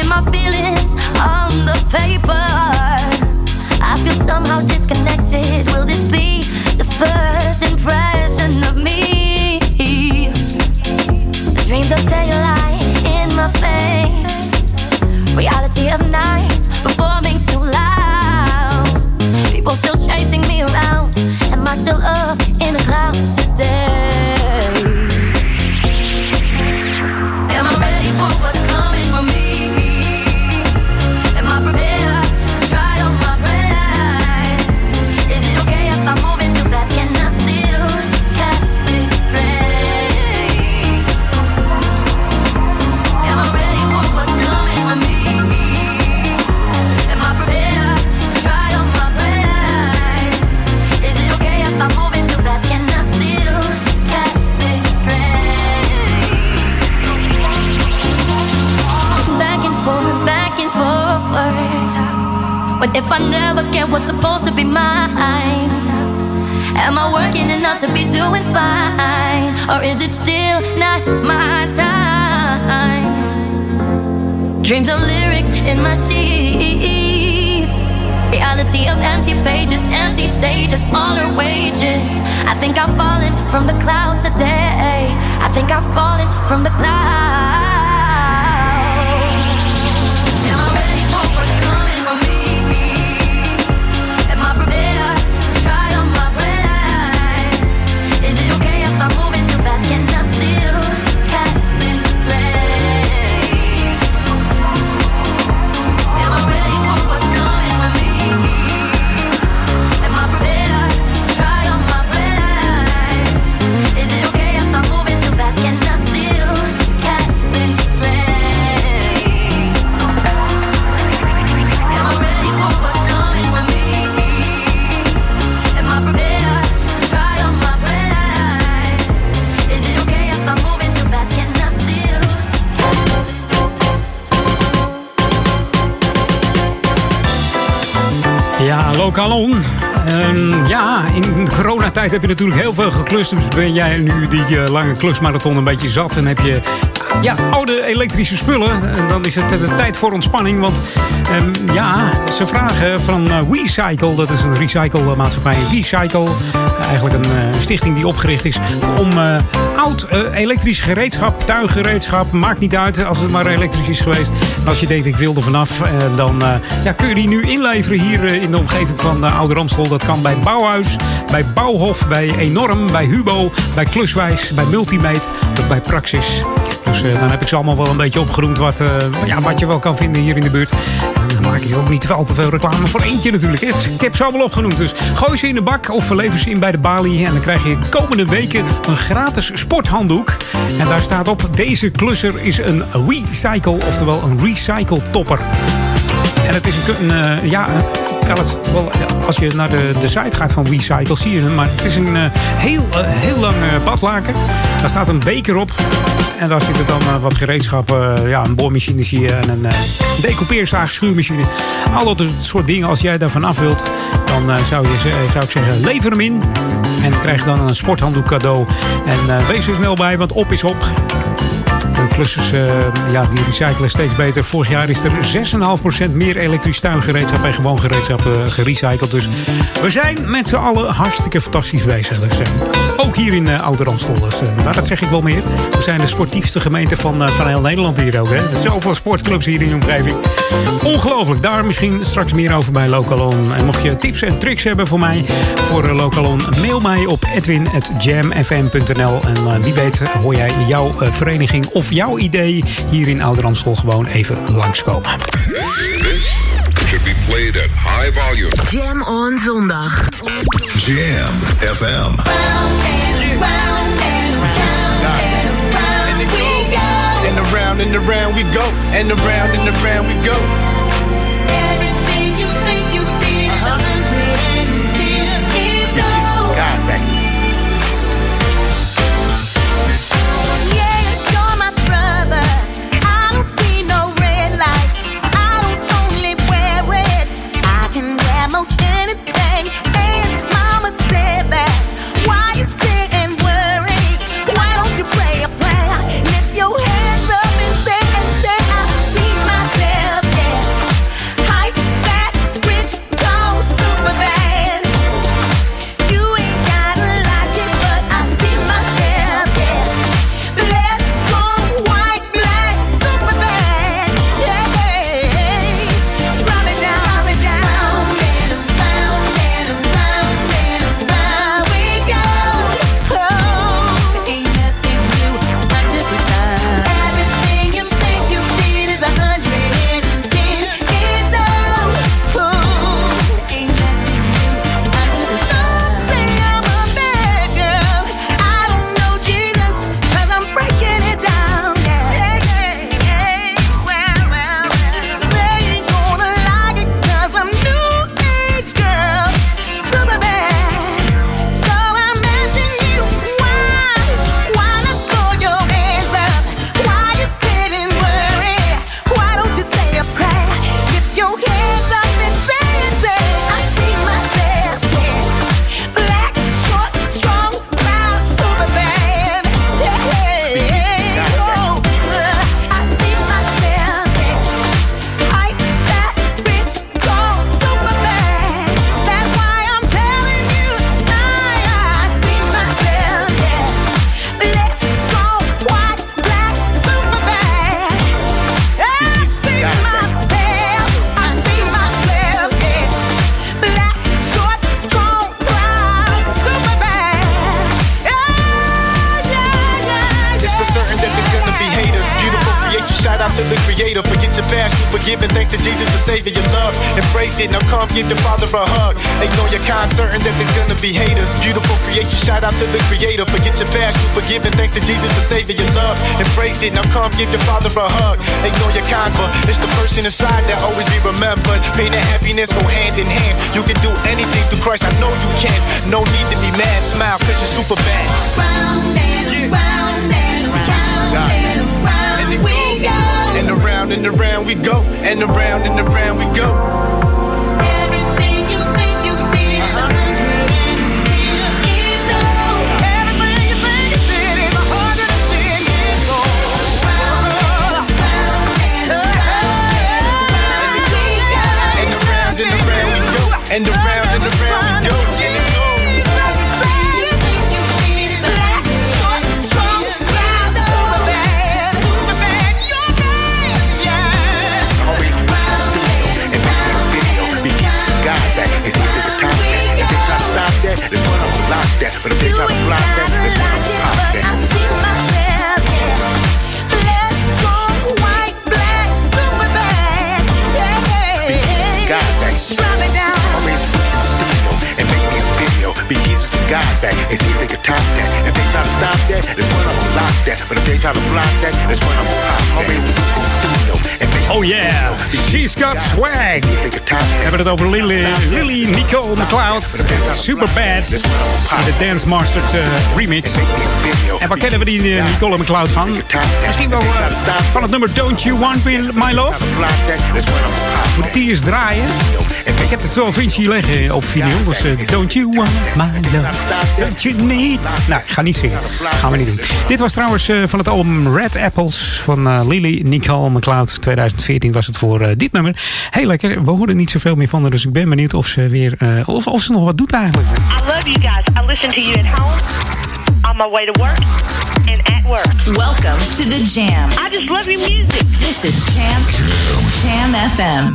Imprinting my feelings on the paper. I feel somehow disconnected. Will this be the first impression of me? Dreams of daylight in my face. Reality of night performing too loud. People still chasing me around. Am I still up in the clouds today? If I never get what's supposed to be mine? Am I working enough to be doing fine? Or is it still not my time? Dreams of lyrics in my sheets. Reality of empty pages, empty stages, smaller wages. I think I'm falling from the clouds today. I think I'm falling from the clouds. Lokalon. Ehm, ja, in coronatijd heb je natuurlijk heel veel geklust. Ben jij nu die eh, lange klusmarathon een beetje zat. En heb je ja, oude elektrische spullen. En dan is het de tijd voor ontspanning. Want ehm, ja, ze vragen van eh, WeCycle. Dat is een recyclemaatschappij. WeCycle, eigenlijk een eh, stichting die opgericht is om eh, oud eh, elektrisch gereedschap, tuingereedschap, maakt niet uit als het maar elektrisch is geweest. En als je denkt ik wil er vanaf, eh, dan eh, ja, kun je die nu inleveren hier eh, in de omgeving van Oude Ramstel. Dat kan bij Bouwhuis, bij Bouwhof, bij Enorm, bij Hubo, bij Kluswijs, bij Multimate of bij Praxis. Dus eh, dan heb ik ze allemaal wel een beetje opgeroemd wat, eh, ja, wat je wel kan vinden hier in de buurt. En dan maak ik ook niet al te veel reclame voor eentje natuurlijk. Ik heb ze allemaal opgenoemd. Dus gooi ze in de bak of lever ze in bij de balie. En dan krijg je komende weken een gratis sporthanddoek. En daar staat op, deze klusser is een recycle, oftewel een recycle topper. En het is een, een eh, ja, als je naar de, de site gaat van Recycle, zie je hem. Maar het is een eh, heel, eh, heel lang eh, badlaken. Daar staat een beker op. En daar zitten dan wat gereedschappen. ja, een boormachine zie je en een uh, decoupeerzaag, schuurmachine. Al dat soort dingen. Als jij daarvan af wilt, dan zou, je, zou ik zeggen, lever hem in. En krijg dan een sporthanddoek cadeau. En wees er snel bij, want op is op. De klussers eh, ja, die recyclen steeds beter. Vorig jaar is er 6,5% meer elektrisch tuingereedschap en gewoon gereedschap eh, gerecycled. Dus we zijn met z'n allen hartstikke fantastisch bezig. Ook hier in uh, Oude Ramstel. Dus, maar dat zeg ik wel meer. We zijn de sportiefste gemeente van, van heel Nederland hier ook. Hè. Zoveel sportclubs hier in de omgeving. Ongelooflijk. Daar misschien straks meer over bij Lokalon. En mocht je tips en tricks hebben voor mij, voor Lokalon, mail mij op edwin.jamfm.nl. En wie weet hoor jij jouw vereniging of jouw idee hier in Oude Ramstel gewoon even langskomen. Should be played at high volume. Jam on zondag. Jam FM. And around and around we go, and around and around we go. Dance eh, remix. En waar kennen we die eh, Nicole McLeod van? Misschien wel eh, van het nummer Don't You Want Me, My Love? Moet die eens draaien? Ik heb het zo Vinci liggen op vinyl. Dus eh, Don't You Want My Love. Don't You Need... Nou, ik ga niet zingen. Gaan we niet doen. Dit was trouwens eh, van het album Red Apples van eh, Lily Nicole McLeod. 2014 was het voor eh, dit nummer. Heel lekker. We horen niet zoveel meer van haar. Dus ik ben benieuwd of ze weer... eh, of, of ze nog wat doet eigenlijk. I love you guys. Listen to you at home, on my way to work, and at work. Welcome to the Jam. I just love your music. This is Jam Jam FM.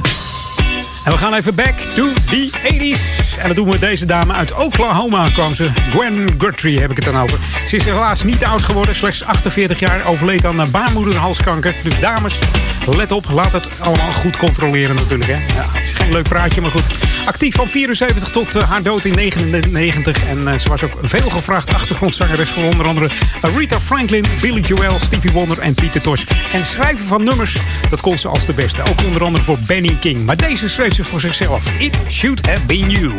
En we gaan even back to the 80s. En dat doen we met deze dame uit Oklahoma kwam ze. Gwen Guthrie heb ik het dan over. Ze is helaas niet oud geworden. Slechts 48 jaar overleed aan baarmoederhalskanker. Dus dames, let op. Laat het allemaal goed controleren natuurlijk. Hè. Ja, het is geen leuk praatje, maar goed. Actief van 74 tot eh, haar dood in 99. En eh, ze was ook veel gevraagd achtergrondzangeres voor onder andere Rita Franklin, Billy Joel, Stevie Wonder en Pieter Tosh. En schrijven van nummers, dat kon ze als de beste. Ook onder andere voor Benny King. Maar deze schreef ze voor zichzelf. It should have been you.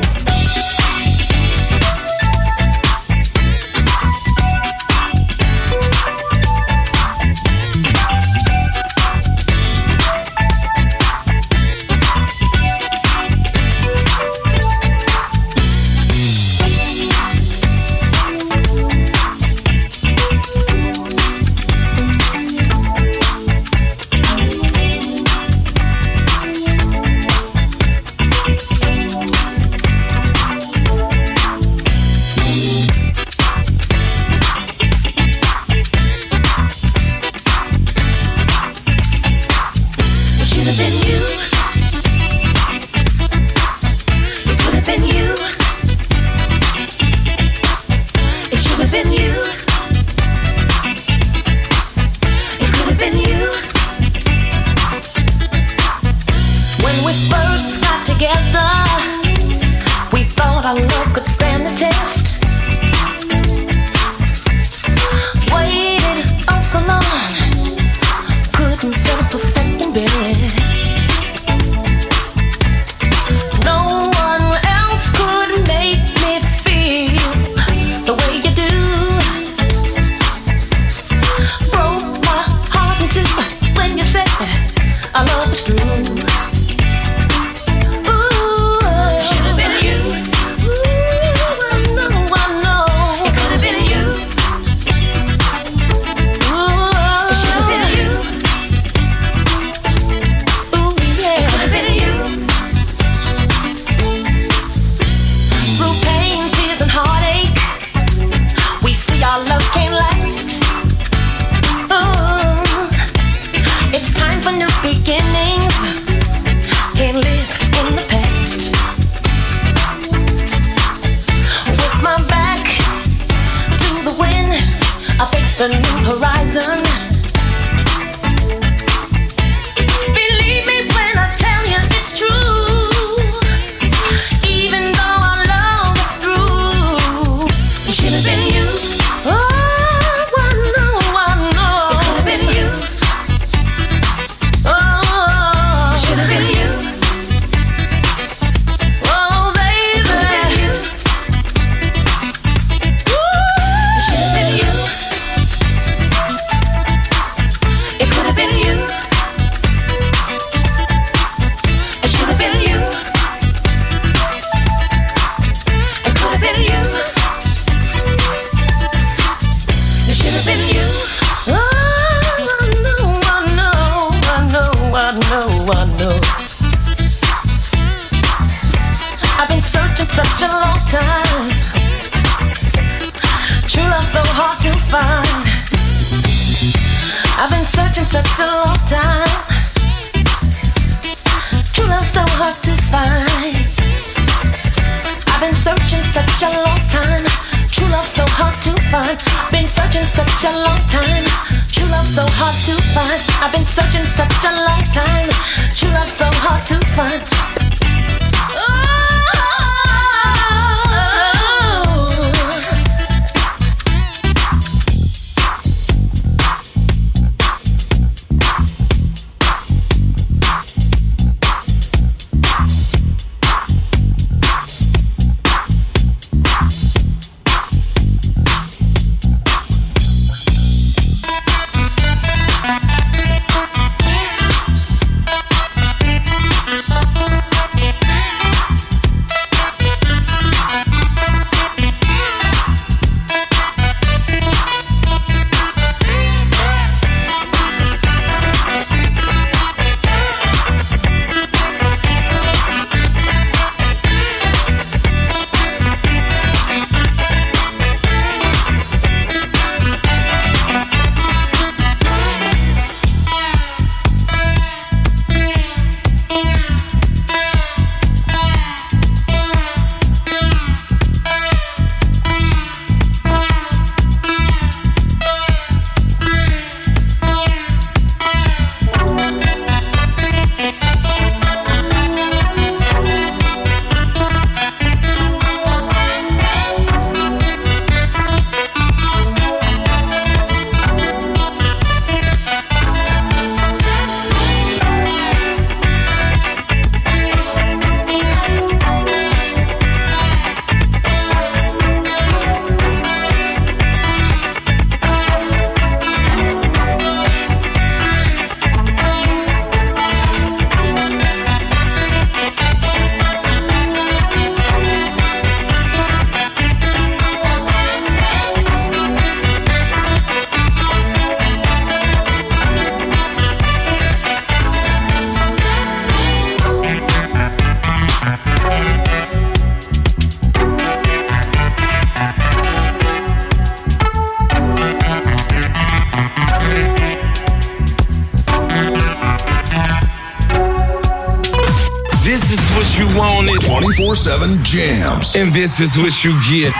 This is what you get.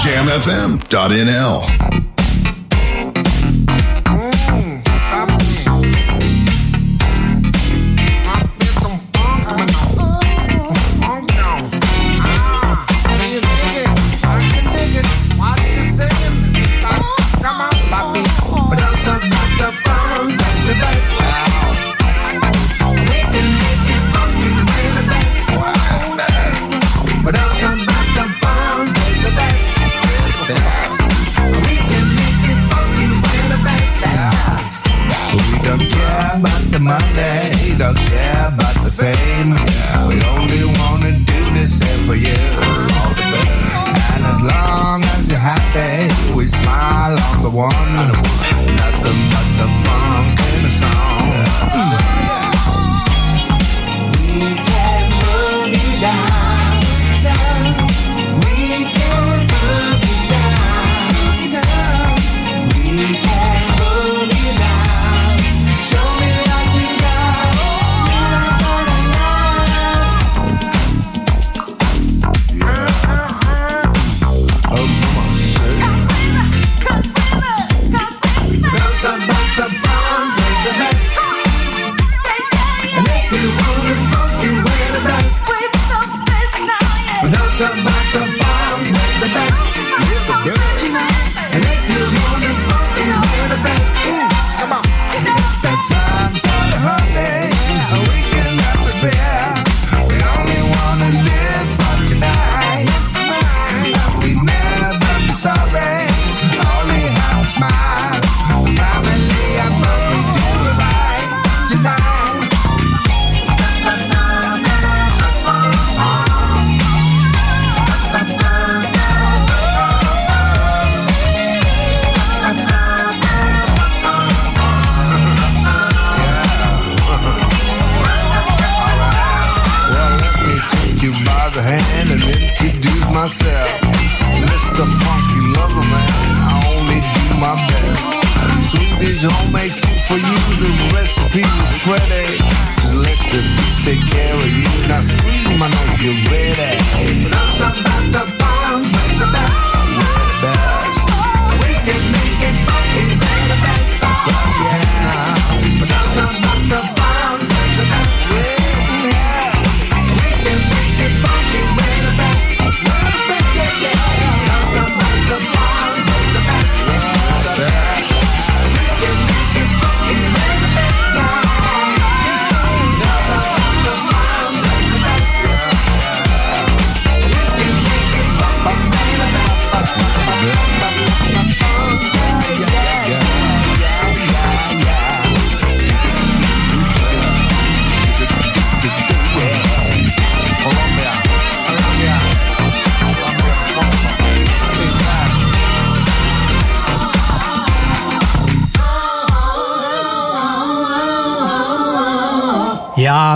JamFM.nl. a hand and introduce myself. Mr. Funky Lover Man, I only do my best. Swedish homemade stew for you, the recipe with Freddy. Just let the beat take care of you. Now scream, I know you're ready.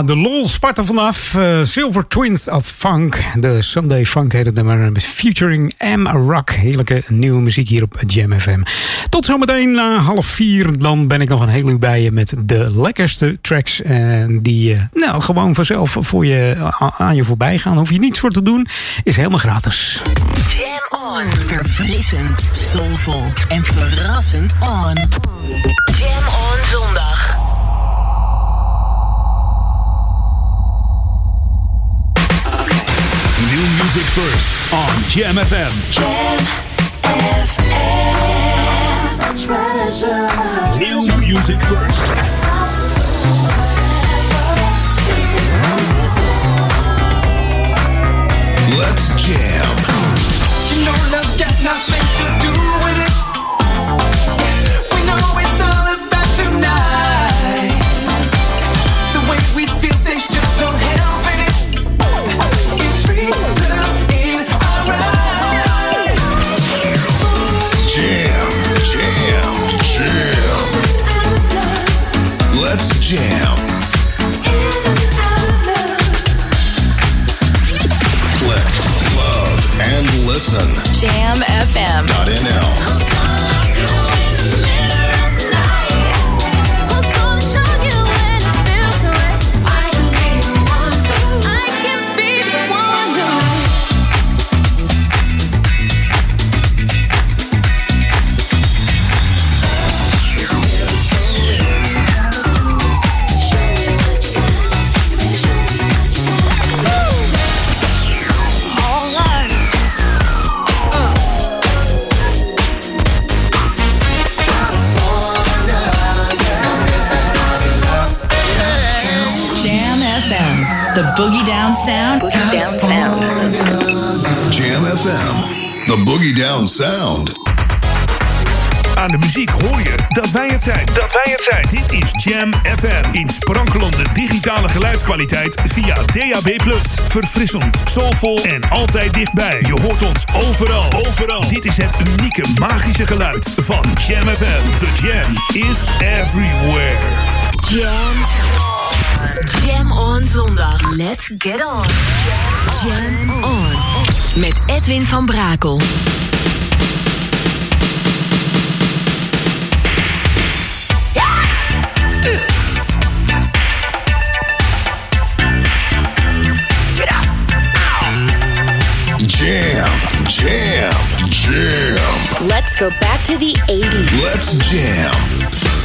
De lol spart er vanaf. Eh, Silver Twins of Funk. De Sunday Funk heet het nummer. Featuring M Rock. Heerlijke nieuwe muziek hier op Jam FM. Tot zometeen na half vier. Dan ben ik nog een heel uur bij je met de lekkerste tracks. En die eh, nou, gewoon vanzelf voor je, aan je voorbij gaan. Hoef je niets voor te doen. Is helemaal gratis. Jam on. Verfrissend, soulvol en verrassend on. Jam music first on Jam FM. New music first. Let's jam. You know love's got nothing Down Sound. Aan de muziek hoor je dat wij het zijn. Dat wij het zijn. Dit is Jam FM. In sprankelende digitale geluidskwaliteit via DAB+. Verfrissend, soulvol en altijd dichtbij. Je hoort ons overal. Overal. Dit is het unieke magische geluid van Jam FM. The Jam is everywhere. Jam. Jam on zondag. Let's get on. Jam on. Met Edwin van Brakel. Jam, jam. Let's go back to the 80s. Let's jam.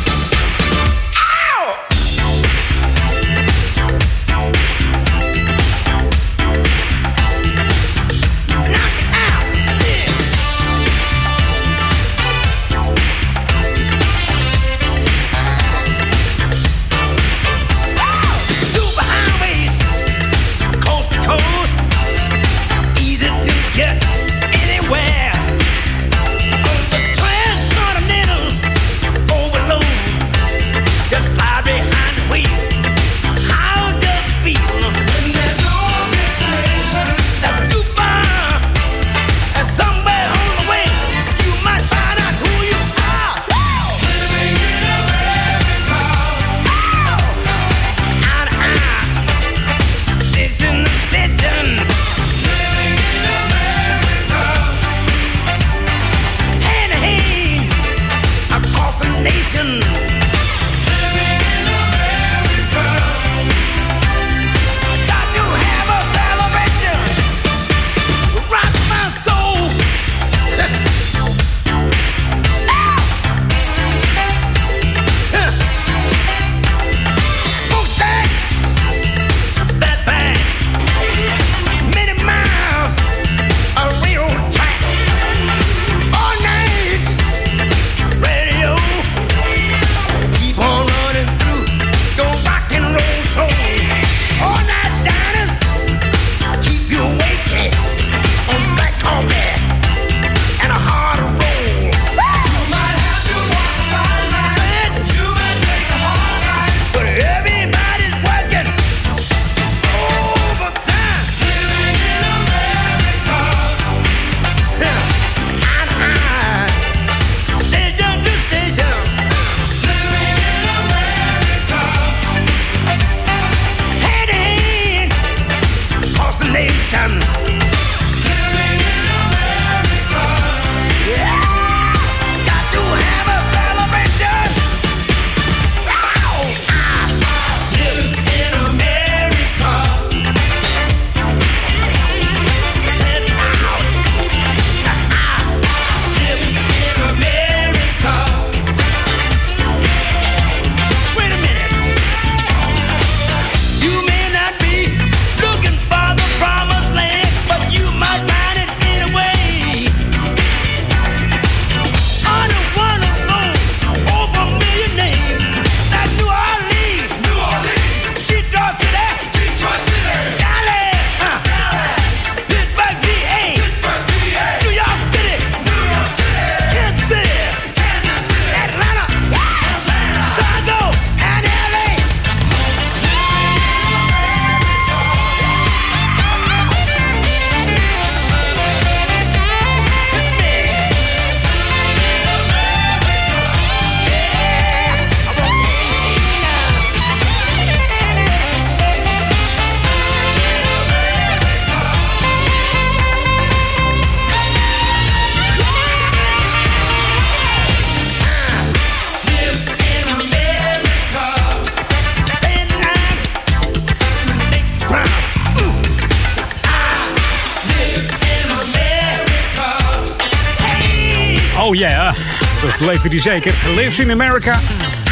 Hij zeker. Lives in America.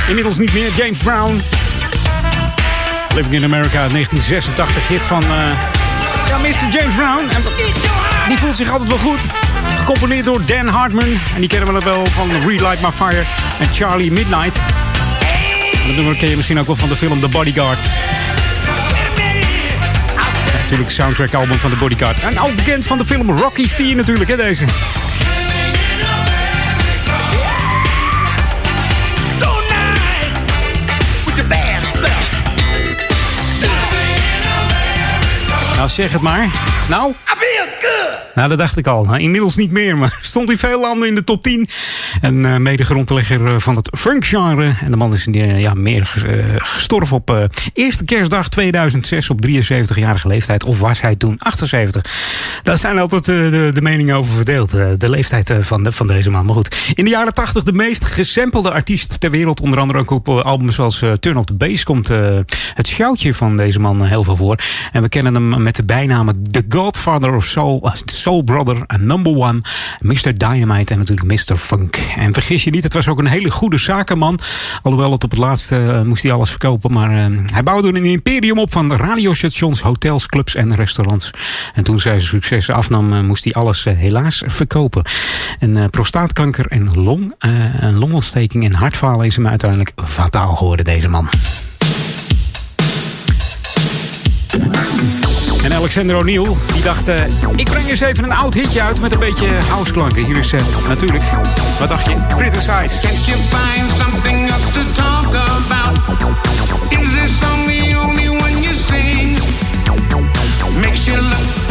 Inmiddels niet meer. James Brown. Living in America, 1986. Hit van uh, ja, Mr. James Brown. Die voelt zich altijd wel goed. Gecomponeerd door Dan Hartman. En die kennen we wel van Relight My Fire en Charlie Midnight. Dat nummer ken je misschien ook wel van de film The Bodyguard. Natuurlijk soundtrack album van The Bodyguard. En ook bekend van de film Rocky 4 natuurlijk, hè deze. Nou, zeg het maar. Nou? Nou, dat dacht ik al. Nou, inmiddels niet meer, maar stond in veel landen in de top 10. En uh, mede grondlegger van het funk-genre. En de man is uh, ja, meer uh, gestorven op eerste kerstdag 2006 op 73-jarige leeftijd. Of was hij toen 78? Daar zijn altijd de, de, meningen over verdeeld. de leeftijd van, de, van deze man. Maar goed. In de jaren 80 de meest gesampelde artiest ter wereld. Onder andere ook op albums zoals Turn Up The Bass komt het shoutje van deze man heel veel voor. En we kennen hem met de bijnamen The Godfather of Soul, Soul Brother, Number One, Mr. Dynamite en natuurlijk Mr. Funk. En vergis je niet, het was ook een hele goede zakenman. Alhoewel het op het laatste uh, moest hij alles verkopen. Maar uh, hij bouwde een imperium op van radiostations, hotels, clubs en restaurants. En toen zijn succes afnam, uh, moest hij alles helaas verkopen. En prostaatkanker en long, een longontsteking en hartfalen is hem uiteindelijk fataal geworden, deze man. En Alexander O'Neill, die dacht, uh, ik breng eens even een oud hitje uit met een beetje houseklanken. Hier is uh, natuurlijk, wat dacht je? Criticize. Can't you find something else to talk about? Is this song the only one you sing? Makes you look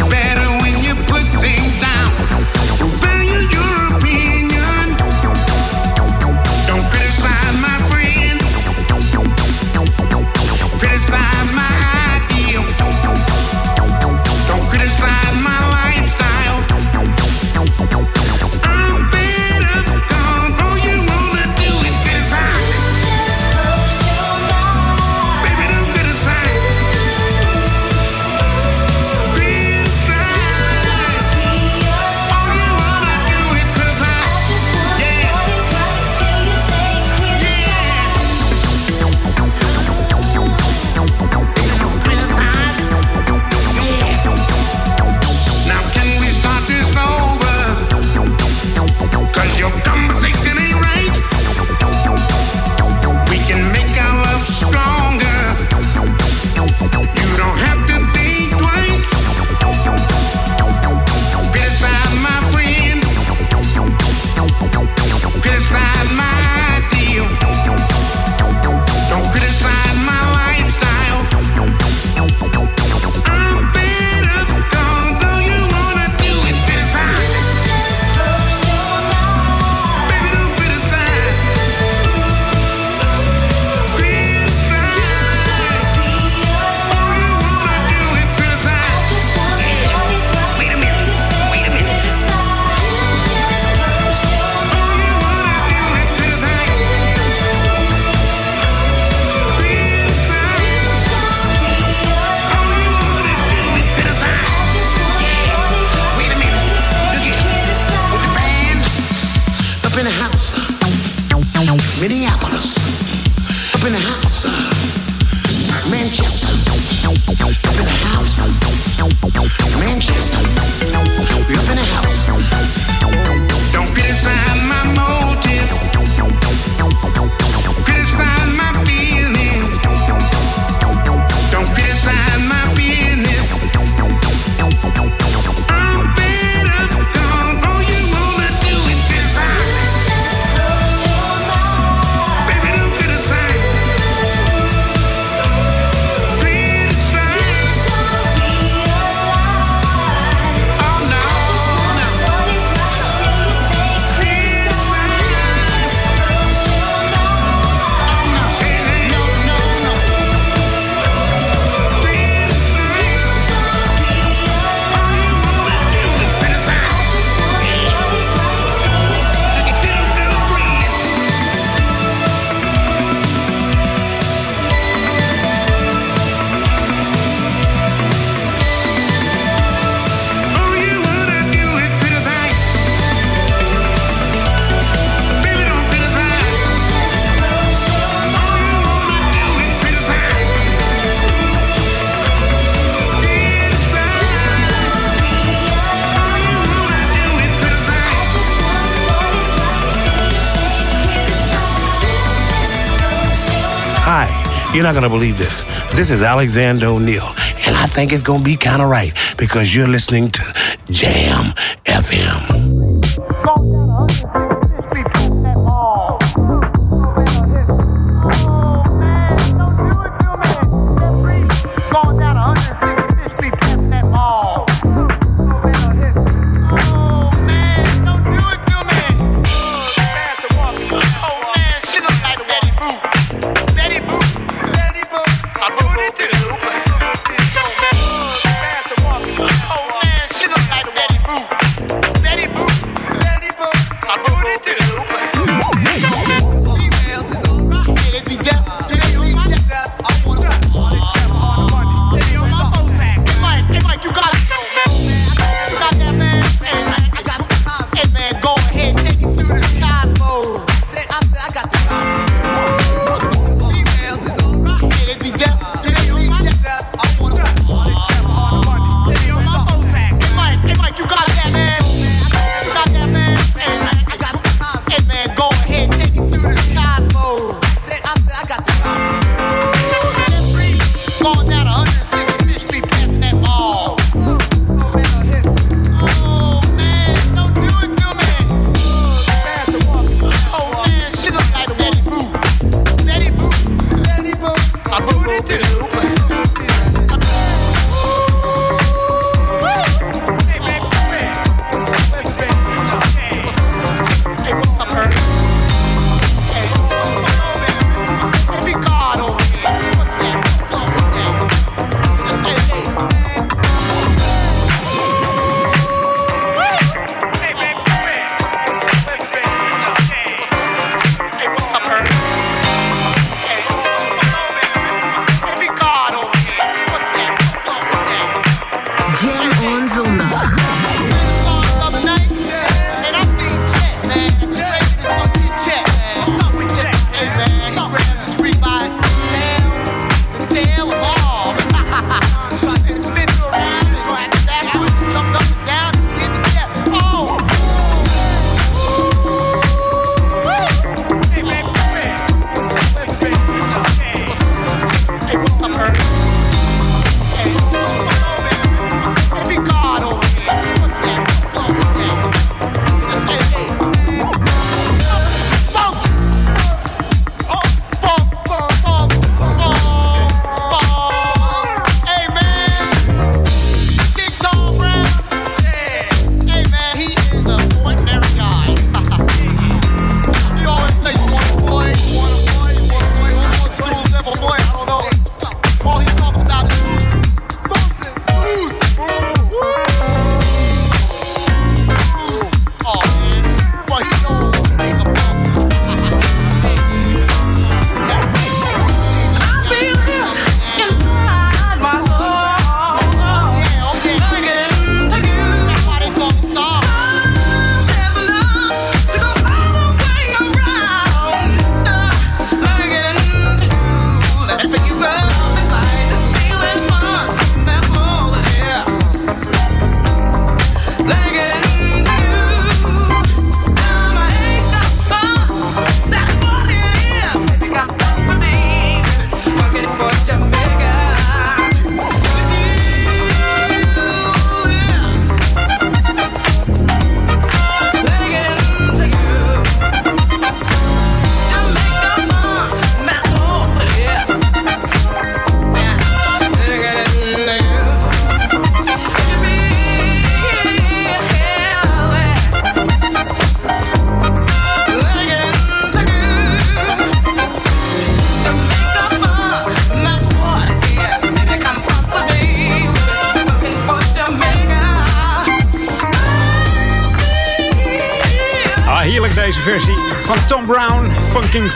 not gonna believe this. This is Alexander O'Neill, and I think it's gonna be kind of right because you're listening to Jam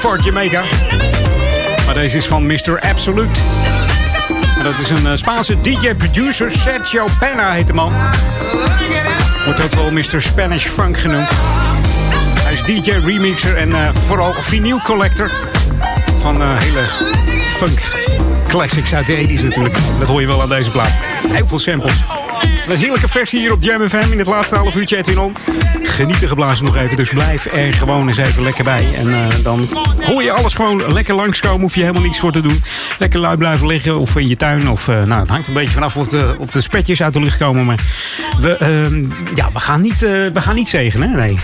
for Jamaica. Maar deze is van Mr. Absolute. En dat is een eh, Spaanse DJ-producer, Sergio Pena heet de man. Wordt ook wel Mr. Spanish Funk genoemd. Hij is DJ, remixer en eh, vooral vinyl collector van eh, hele funk classics uit de 80s natuurlijk. Dat hoor je wel aan deze plaat. Heel veel samples. Een heerlijke versie hier op Jam in het laatste half uurtje Edwin On. Genieten geblazen nog even, dus blijf er gewoon eens even lekker bij. En eh, dan hoor je alles gewoon lekker langskomen, hoef je helemaal niets voor te doen. Lekker lui blijven liggen of in je tuin. Of, eh, nou, het hangt een beetje vanaf of de, of de spetjes uit de lucht komen. Maar we, ehm, ja, we, gaan niet, eh, we gaan niet zegenen, nee.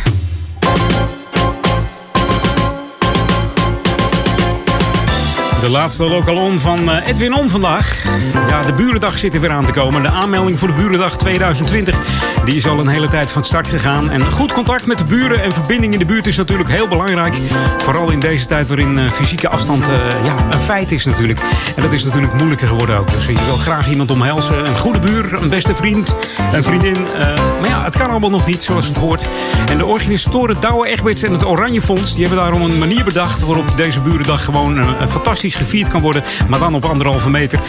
De laatste lokalon van Edwin On vandaag. Ja, de Burendag zit er weer aan te komen. De aanmelding voor de Burendag 2020 die is al een hele tijd van start gegaan. En goed contact met de buren en verbinding in de buurt is natuurlijk heel belangrijk. Vooral in deze tijd waarin eh, fysieke afstand eh, ja, een feit is natuurlijk. En dat is natuurlijk moeilijker geworden ook. Dus je wil graag iemand omhelzen. Een goede buur, een beste vriend, een vriendin. Eh, ja, het kan allemaal nog niet zoals het hoort. En de organisatoren Douwe Egberts en het Oranje Fonds... die hebben daarom een manier bedacht... waarop deze Burendag gewoon eh, fantastisch gevierd kan worden. Maar dan op anderhalve meter.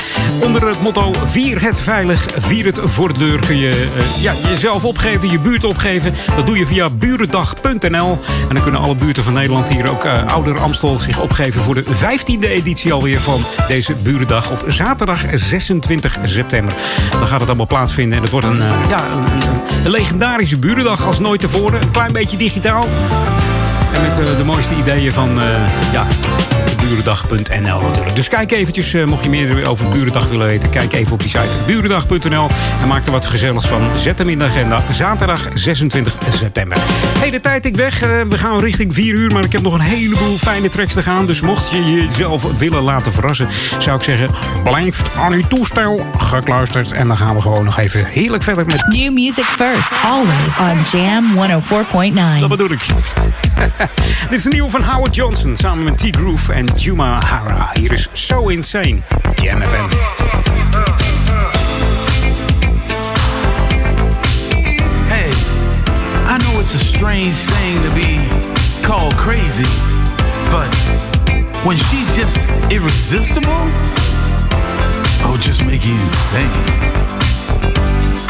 Onder het motto Vier het veilig, vier het voor de deur... kun je eh, ja, jezelf opgeven, je buurt opgeven. Dat doe je via burendag.nl. En dan kunnen alle buurten van Nederland hier ook uh, Ouder Amstel zich opgeven... voor de 15e editie alweer van deze Burendag op zaterdag 26 september. Dan gaat het allemaal plaatsvinden en het wordt een, eh, ja, een, een- een legendarische Burendag als nooit tevoren. Een klein beetje digitaal. En met eh, de mooiste ideeën van eh, ja, burendag.nl natuurlijk. Dus kijk eventjes, eh, mocht je meer over Burendag willen weten... kijk even op die site burendag.nl en maak er wat gezelligs van. Zet hem in de agenda. Zaterdag 26 september. Hey, de tijd ik weg. Eh, we gaan richting 4 uur, maar ik heb nog een heleboel fijne tracks te gaan. Dus mocht je jezelf willen laten verrassen... zou ik zeggen, blijf aan uw toestel gekluisterd. En dan gaan we gewoon nog even heerlijk verder met... New music first, always on Jam 104.9. Dat bedoel ik. Dit is een nieuwe van Howard Johnson samen met T-Groove en Juma Hara. Hier is So Insane. Jam FM. A strange thing to be called crazy, but when she's just irresistible, oh, just make you insane.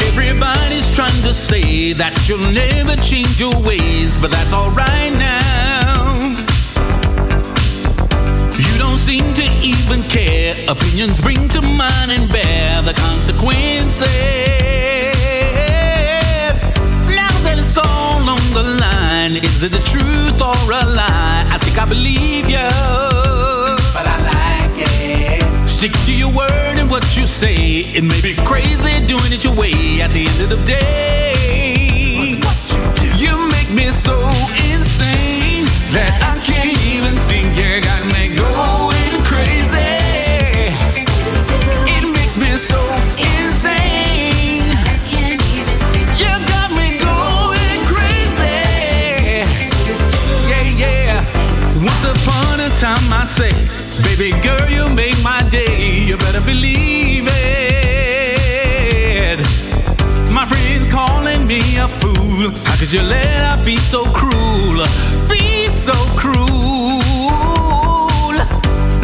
Everybody's trying to say that you'll never change your ways, but that's alright now. You don't seem to even care. Opinions bring to mind and bear the consequences. The line, is it the truth or a lie? I think I believe you, but I like it. Stick to your word and what you say. It may be crazy doing it your way at the end of the day. what You make me so insane that I can't even think. You got me going crazy. It makes me so insane. Time, I say, baby girl, you make my day. You better believe it. My friends calling me a fool. How could you let her be so cruel? Be so cruel.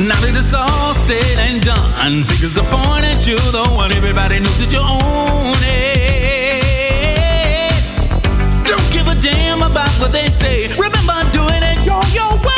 Now that it's all said and done, figures are pointed, you're the one. Everybody knows that you own it. Don't give a damn about what they say. Remember doing it your your way,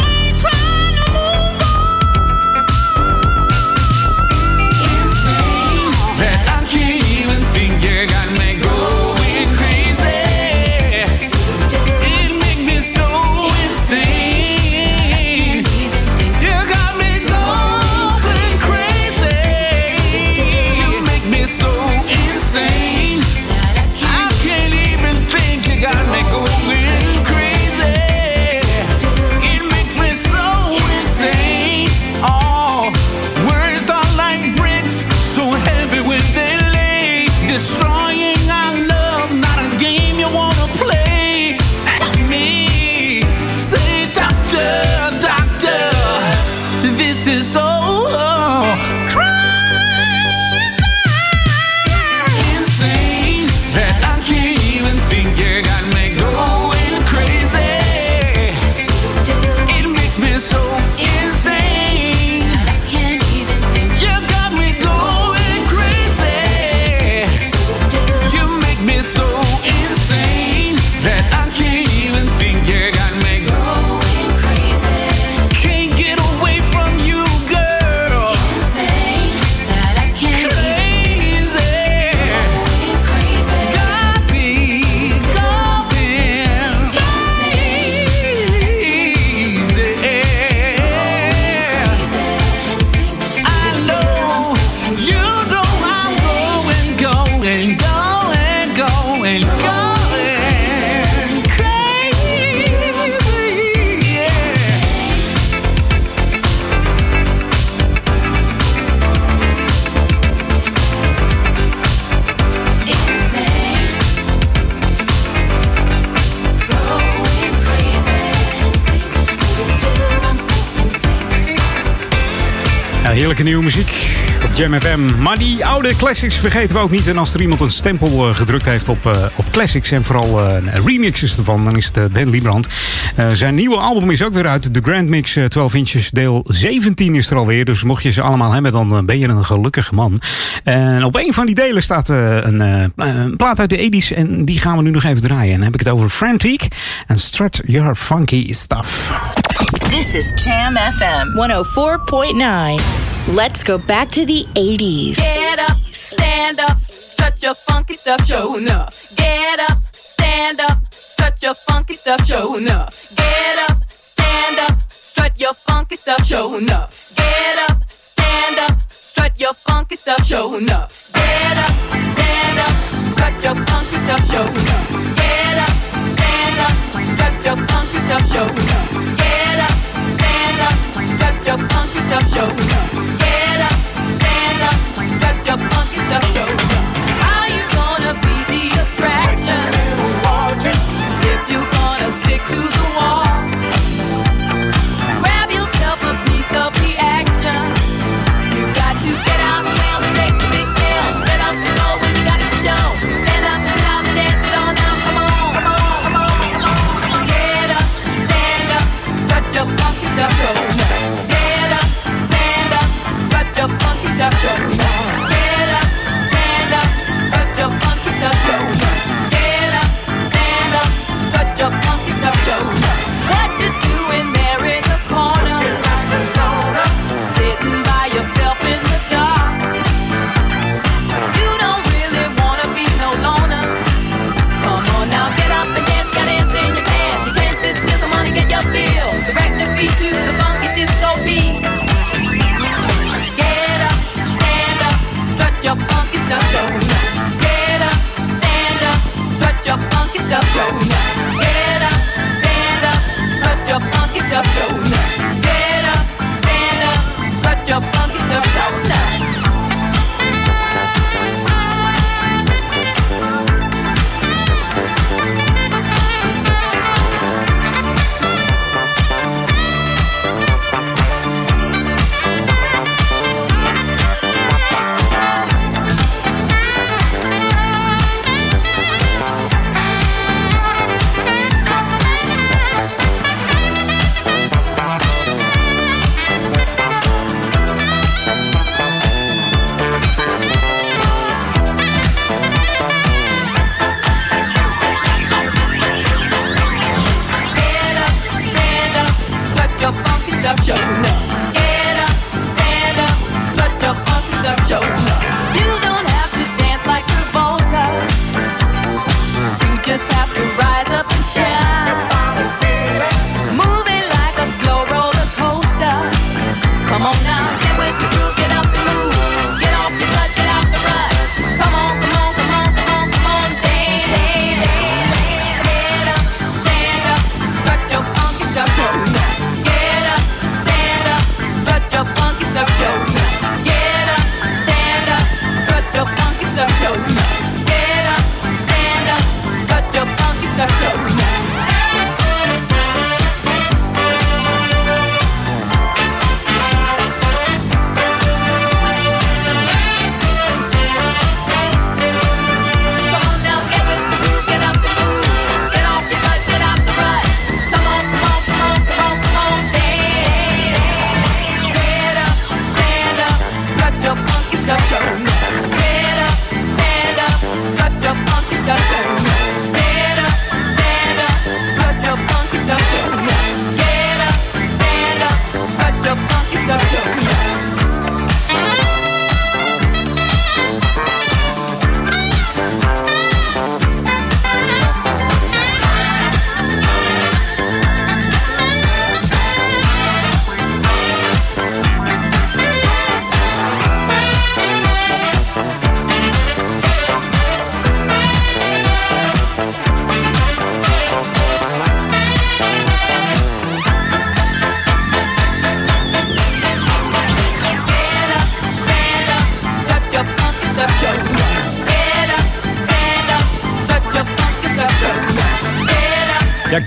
heerlijke nieuwe muziek op Jam FM. Maar die oude classics vergeten we ook niet. En als er iemand een stempel eh, gedrukt heeft op, eh, op classics en vooral eh, remixes ervan, dan is het Ben Liebrand. Zijn nieuwe album is ook weer uit. De Grand Mix 12 Inches, deel 17 is er alweer. Dus mocht je ze allemaal hebben, dan ben je een gelukkig man. En op een van die delen staat een, plaat uit de 80's. En die gaan we nu nog even draaien. En dan heb ik het over Frantic en Strut Your Funky Stuff. This is Jam FM 104.9. Let's go back to the 80s. Get up, stand up, touch your funky stuff, show up. Get up, stand up, touch your funky stuff, show up. Get up, stand up, strut your funky stuff, show up. Get up, stand up, strut your funky stuff, show up. Get up, stand up, strut your funky stuff, show up. Get up, stand up, strut your funky stuff, show up show. Get up, stand up, strut your funky stuff, show. action.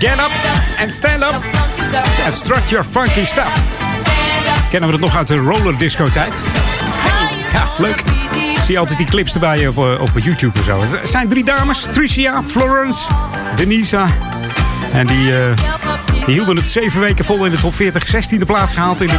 Get Up and Stand Up and Strut Your Funky Stuff. Kennen we dat nog uit de roller disco tijd? Hey, ja, leuk. Zie je altijd die clips erbij op, eh, op YouTube en zo. Het zijn drie dames, Tricia, Florence, Denisa. En die, eh, die hielden het zeven weken vol in de top 40. 16e plaats gehaald in de,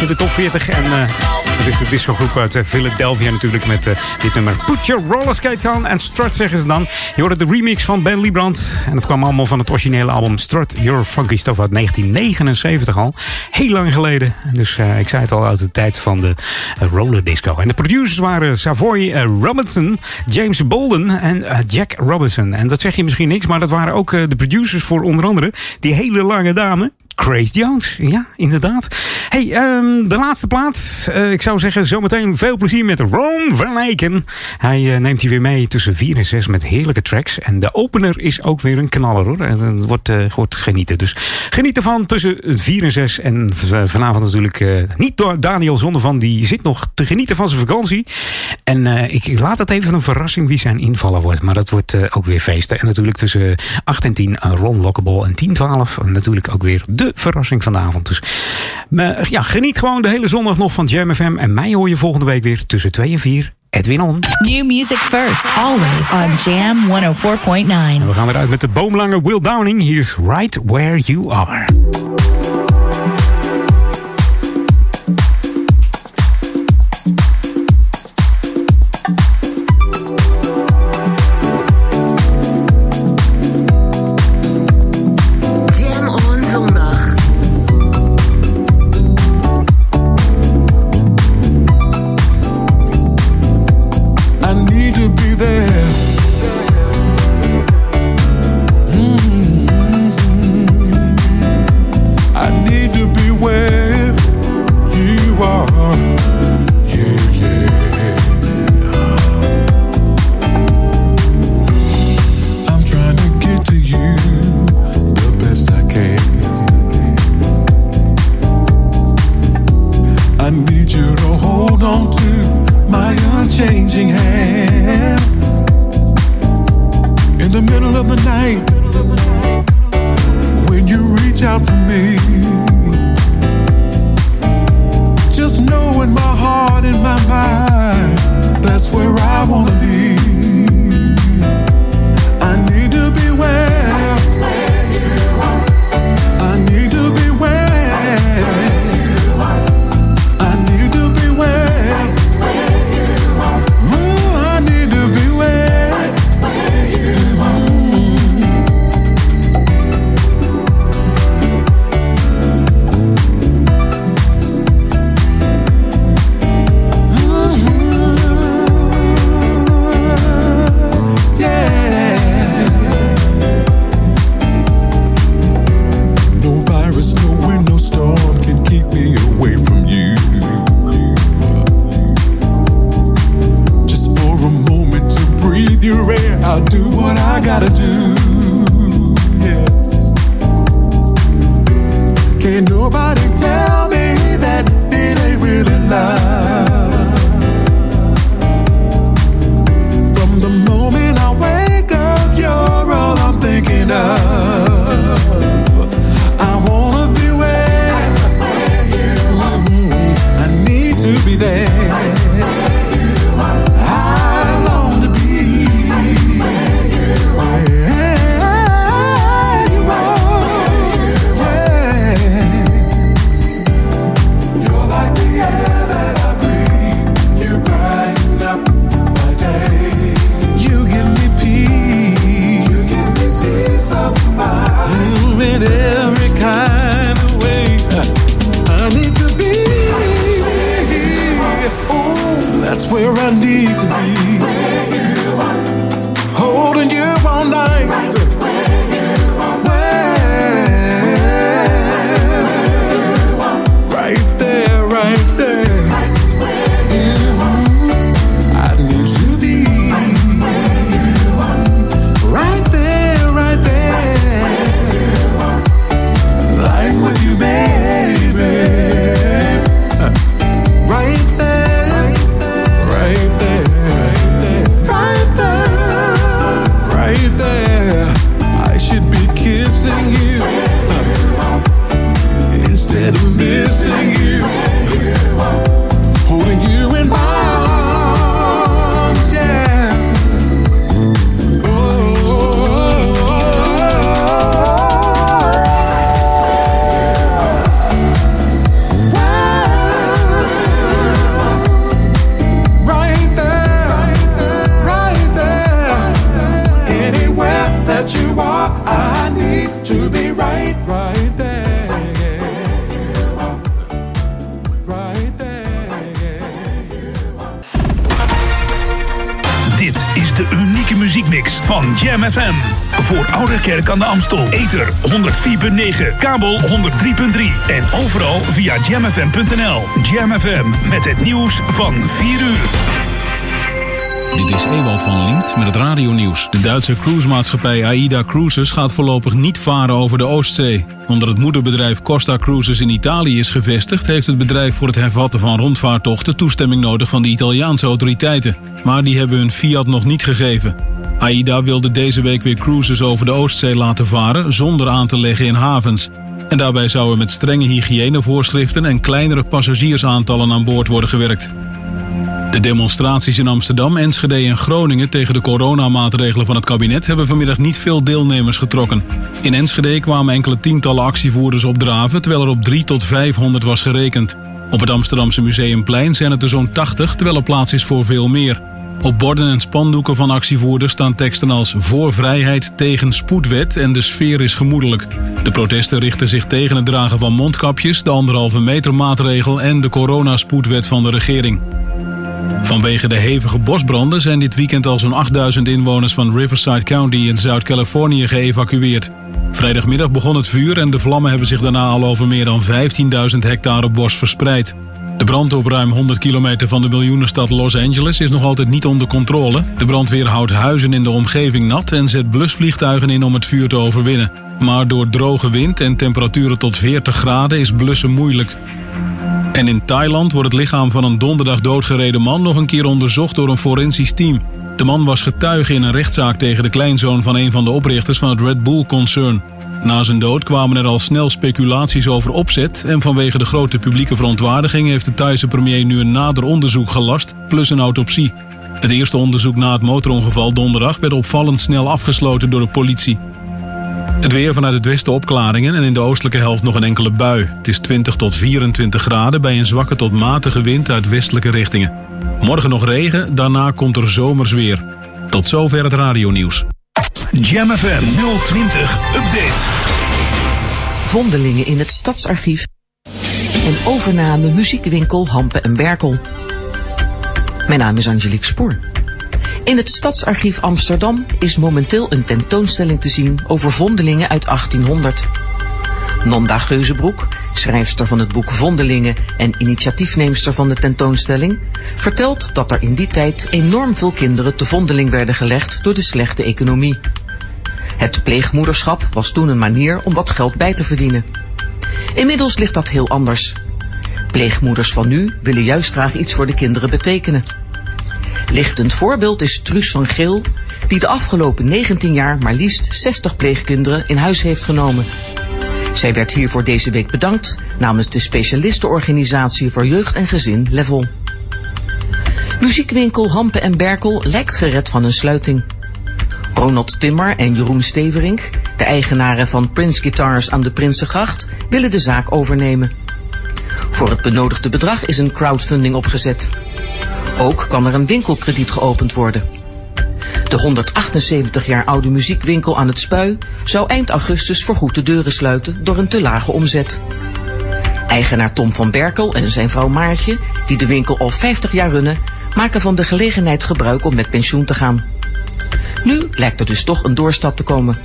in de top 40. En... Eh, het is de discogroep uit eh, Philadelphia natuurlijk met eh, dit nummer. Put your roller skates on en strut zeggen ze dan. Je hoorde de remix van Ben Liebrand. En dat kwam allemaal van het originele album Strut Your Funky Stuff uit 1979 al. Heel lang geleden. Dus eh, ik zei het al uit de tijd van de roller disco. En de producers waren Savoy Robinson, James Bolden en Jack Robinson. En dat zeg je misschien niks, maar dat waren ook de producers voor onder andere die hele lange dame. Grace Jones, ja, inderdaad. Hey, ehm, de laatste plaat. Eh, ik zou zeggen, zometeen veel plezier met Ron Van Eyken. Hij eh, neemt hier weer mee tussen 4 en 6 met heerlijke tracks. En de opener is ook weer een knaller hoor. En het wordt, eh, wordt genieten. Dus geniet ervan tussen 4 en 6. En vanavond natuurlijk eh, niet door Daniel Zonnevan. Die zit nog te genieten van zijn vakantie. En eh, ik laat het even een verrassing wie zijn invaller wordt. Maar dat wordt eh, ook weer feesten. En natuurlijk tussen 8 en 10 eh, Ron Lockable en 10, 12. En natuurlijk ook weer de verrassing van de avond. Dus maar, ja, geniet gewoon de hele zondag nog van Jam FM. En mij hoor je volgende week weer tussen 2 en 4. Edwin On. New music first, always on Jam 104.9. En we gaan eruit met de boomlange Will Downing. Hier is Right Where You Are. 104.9, kabel 103.3 en overal via jamfm.nl. Jam FM met het nieuws van 4 uur. Dit is Ewald van Liemt met het radionieuws. De Duitse cruisemaatschappij AIDA Cruises gaat voorlopig niet varen over de Oostzee. Omdat het moederbedrijf Costa Cruises in Italië is gevestigd... heeft het bedrijf voor het hervatten van rondvaartochten toestemming nodig van de Italiaanse autoriteiten. Maar die hebben hun fiat nog niet gegeven. AIDA wilde deze week weer cruises over de Oostzee laten varen zonder aan te leggen in havens. En daarbij zou er met strenge hygiënevoorschriften en kleinere passagiersaantallen aan boord worden gewerkt. De demonstraties in Amsterdam, Enschede en Groningen tegen de coronamaatregelen van het kabinet hebben vanmiddag niet veel deelnemers getrokken. In Enschede kwamen enkele tientallen actievoerders opdraven, terwijl er op 3 tot 500 was gerekend. Op het Amsterdamse Museumplein zijn het er zo'n 80, terwijl er plaats is voor veel meer. Op borden en spandoeken van actievoerders staan teksten als voor vrijheid tegen spoedwet en de sfeer is gemoedelijk. De protesten richten zich tegen het dragen van mondkapjes, de anderhalve meter maatregel en de coronaspoedwet van de regering. Vanwege de hevige bosbranden zijn dit weekend al zo'n 8000 inwoners van Riverside County in Zuid-Californië geëvacueerd. Vrijdagmiddag begon het vuur en de vlammen hebben zich daarna al over meer dan 15.000 hectare bos verspreid. De brand op ruim 100 kilometer van de miljoenenstad Los Angeles is nog altijd niet onder controle. De brandweer houdt huizen in de omgeving nat en zet blusvliegtuigen in om het vuur te overwinnen. Maar door droge wind en temperaturen tot 40 graden is blussen moeilijk. En in Thailand wordt het lichaam van een donderdag doodgereden man nog een keer onderzocht door een forensisch team. De man was getuige in een rechtszaak tegen de kleinzoon van een van de oprichters van het Red Bull-concern. Na zijn dood kwamen er al snel speculaties over opzet en vanwege de grote publieke verontwaardiging heeft de Thaise premier nu een nader onderzoek gelast, plus een autopsie. Het eerste onderzoek na het motorongeval donderdag werd opvallend snel afgesloten door de politie. Het weer vanuit het westen opklaringen en in de oostelijke helft nog een enkele bui. Het is 20 tot 24 graden bij een zwakke tot matige wind uit westelijke richtingen. Morgen nog regen, daarna komt er zomers weer. Tot zover het radionieuws. Jam FM 020 Update. Vondelingen in het Stadsarchief. En overname muziekwinkel Hampen en Berkel. Mijn naam is Angelique Spoor. In het Stadsarchief Amsterdam is momenteel een tentoonstelling te zien over vondelingen uit 1800. Nanda Geuzebroek, schrijfster van het boek Vondelingen en initiatiefneemster van de tentoonstelling, vertelt dat er in die tijd enorm veel kinderen te vondeling werden gelegd door de slechte economie. Het pleegmoederschap was toen een manier om wat geld bij te verdienen. Inmiddels ligt dat heel anders. Pleegmoeders van nu willen juist graag iets voor de kinderen betekenen. Lichtend voorbeeld is Truus van Geel, die de afgelopen 19 jaar maar liefst 60 pleegkinderen in huis heeft genomen. Zij werd hiervoor deze week bedankt namens de specialistenorganisatie voor jeugd en gezin Level. Muziekwinkel Hampen en Berkel lijkt gered van een sluiting. Ronald Timmer en Jeroen Steverink, de eigenaren van Prince Guitars aan de Prinsengracht, willen de zaak overnemen. Voor het benodigde bedrag is een crowdfunding opgezet. Ook kan er een winkelkrediet geopend worden. De 178 jaar oude muziekwinkel aan het Spui zou eind augustus voorgoed de deuren sluiten door een te lage omzet. Eigenaar Tom van Berkel en zijn vrouw Maartje, die de winkel al 50 jaar runnen, maken van de gelegenheid gebruik om met pensioen te gaan. Nu lijkt er dus toch een doorstap te komen.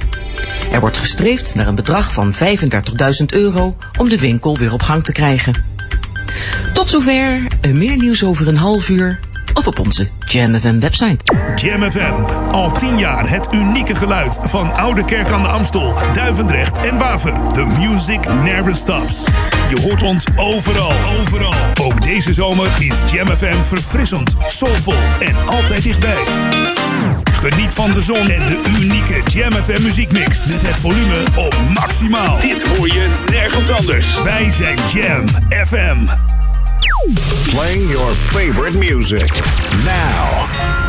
Er wordt gestreefd naar een bedrag van 35.000 euro om de winkel weer op gang te krijgen. Tot zover, meer nieuws over een half uur of op onze Jam FM website. Jam FM, al 10 jaar het unieke geluid van Oude Kerk aan de Amstel, Duivendrecht en Waver. The music never stops. Je hoort ons overal, overal. Ook deze zomer is Jam FM verfrissend, soulvol en altijd dichtbij. Geniet van de zon en de unieke Jam FM muziekmix met het volume op maximaal. Dit hoor je nergens anders. Wij zijn Jam FM. Playing your favorite music now.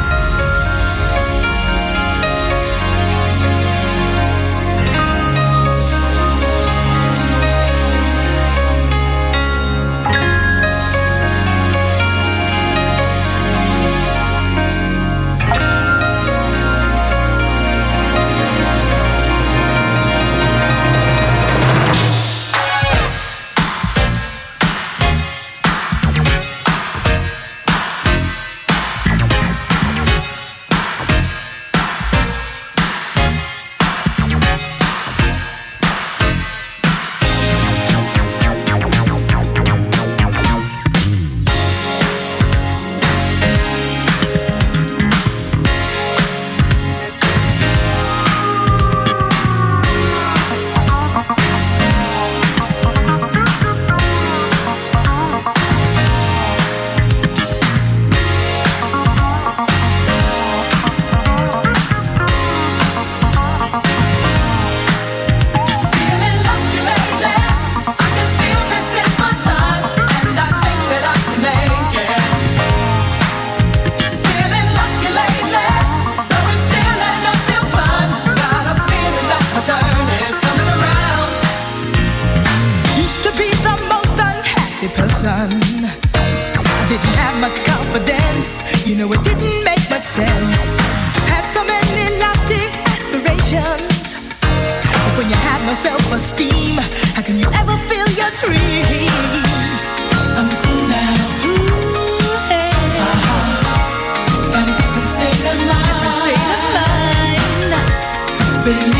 no self-esteem. How can you ever feel your dreams? I'm cool now. Ooh, Got a different state of mind. Different state of mind. Baby.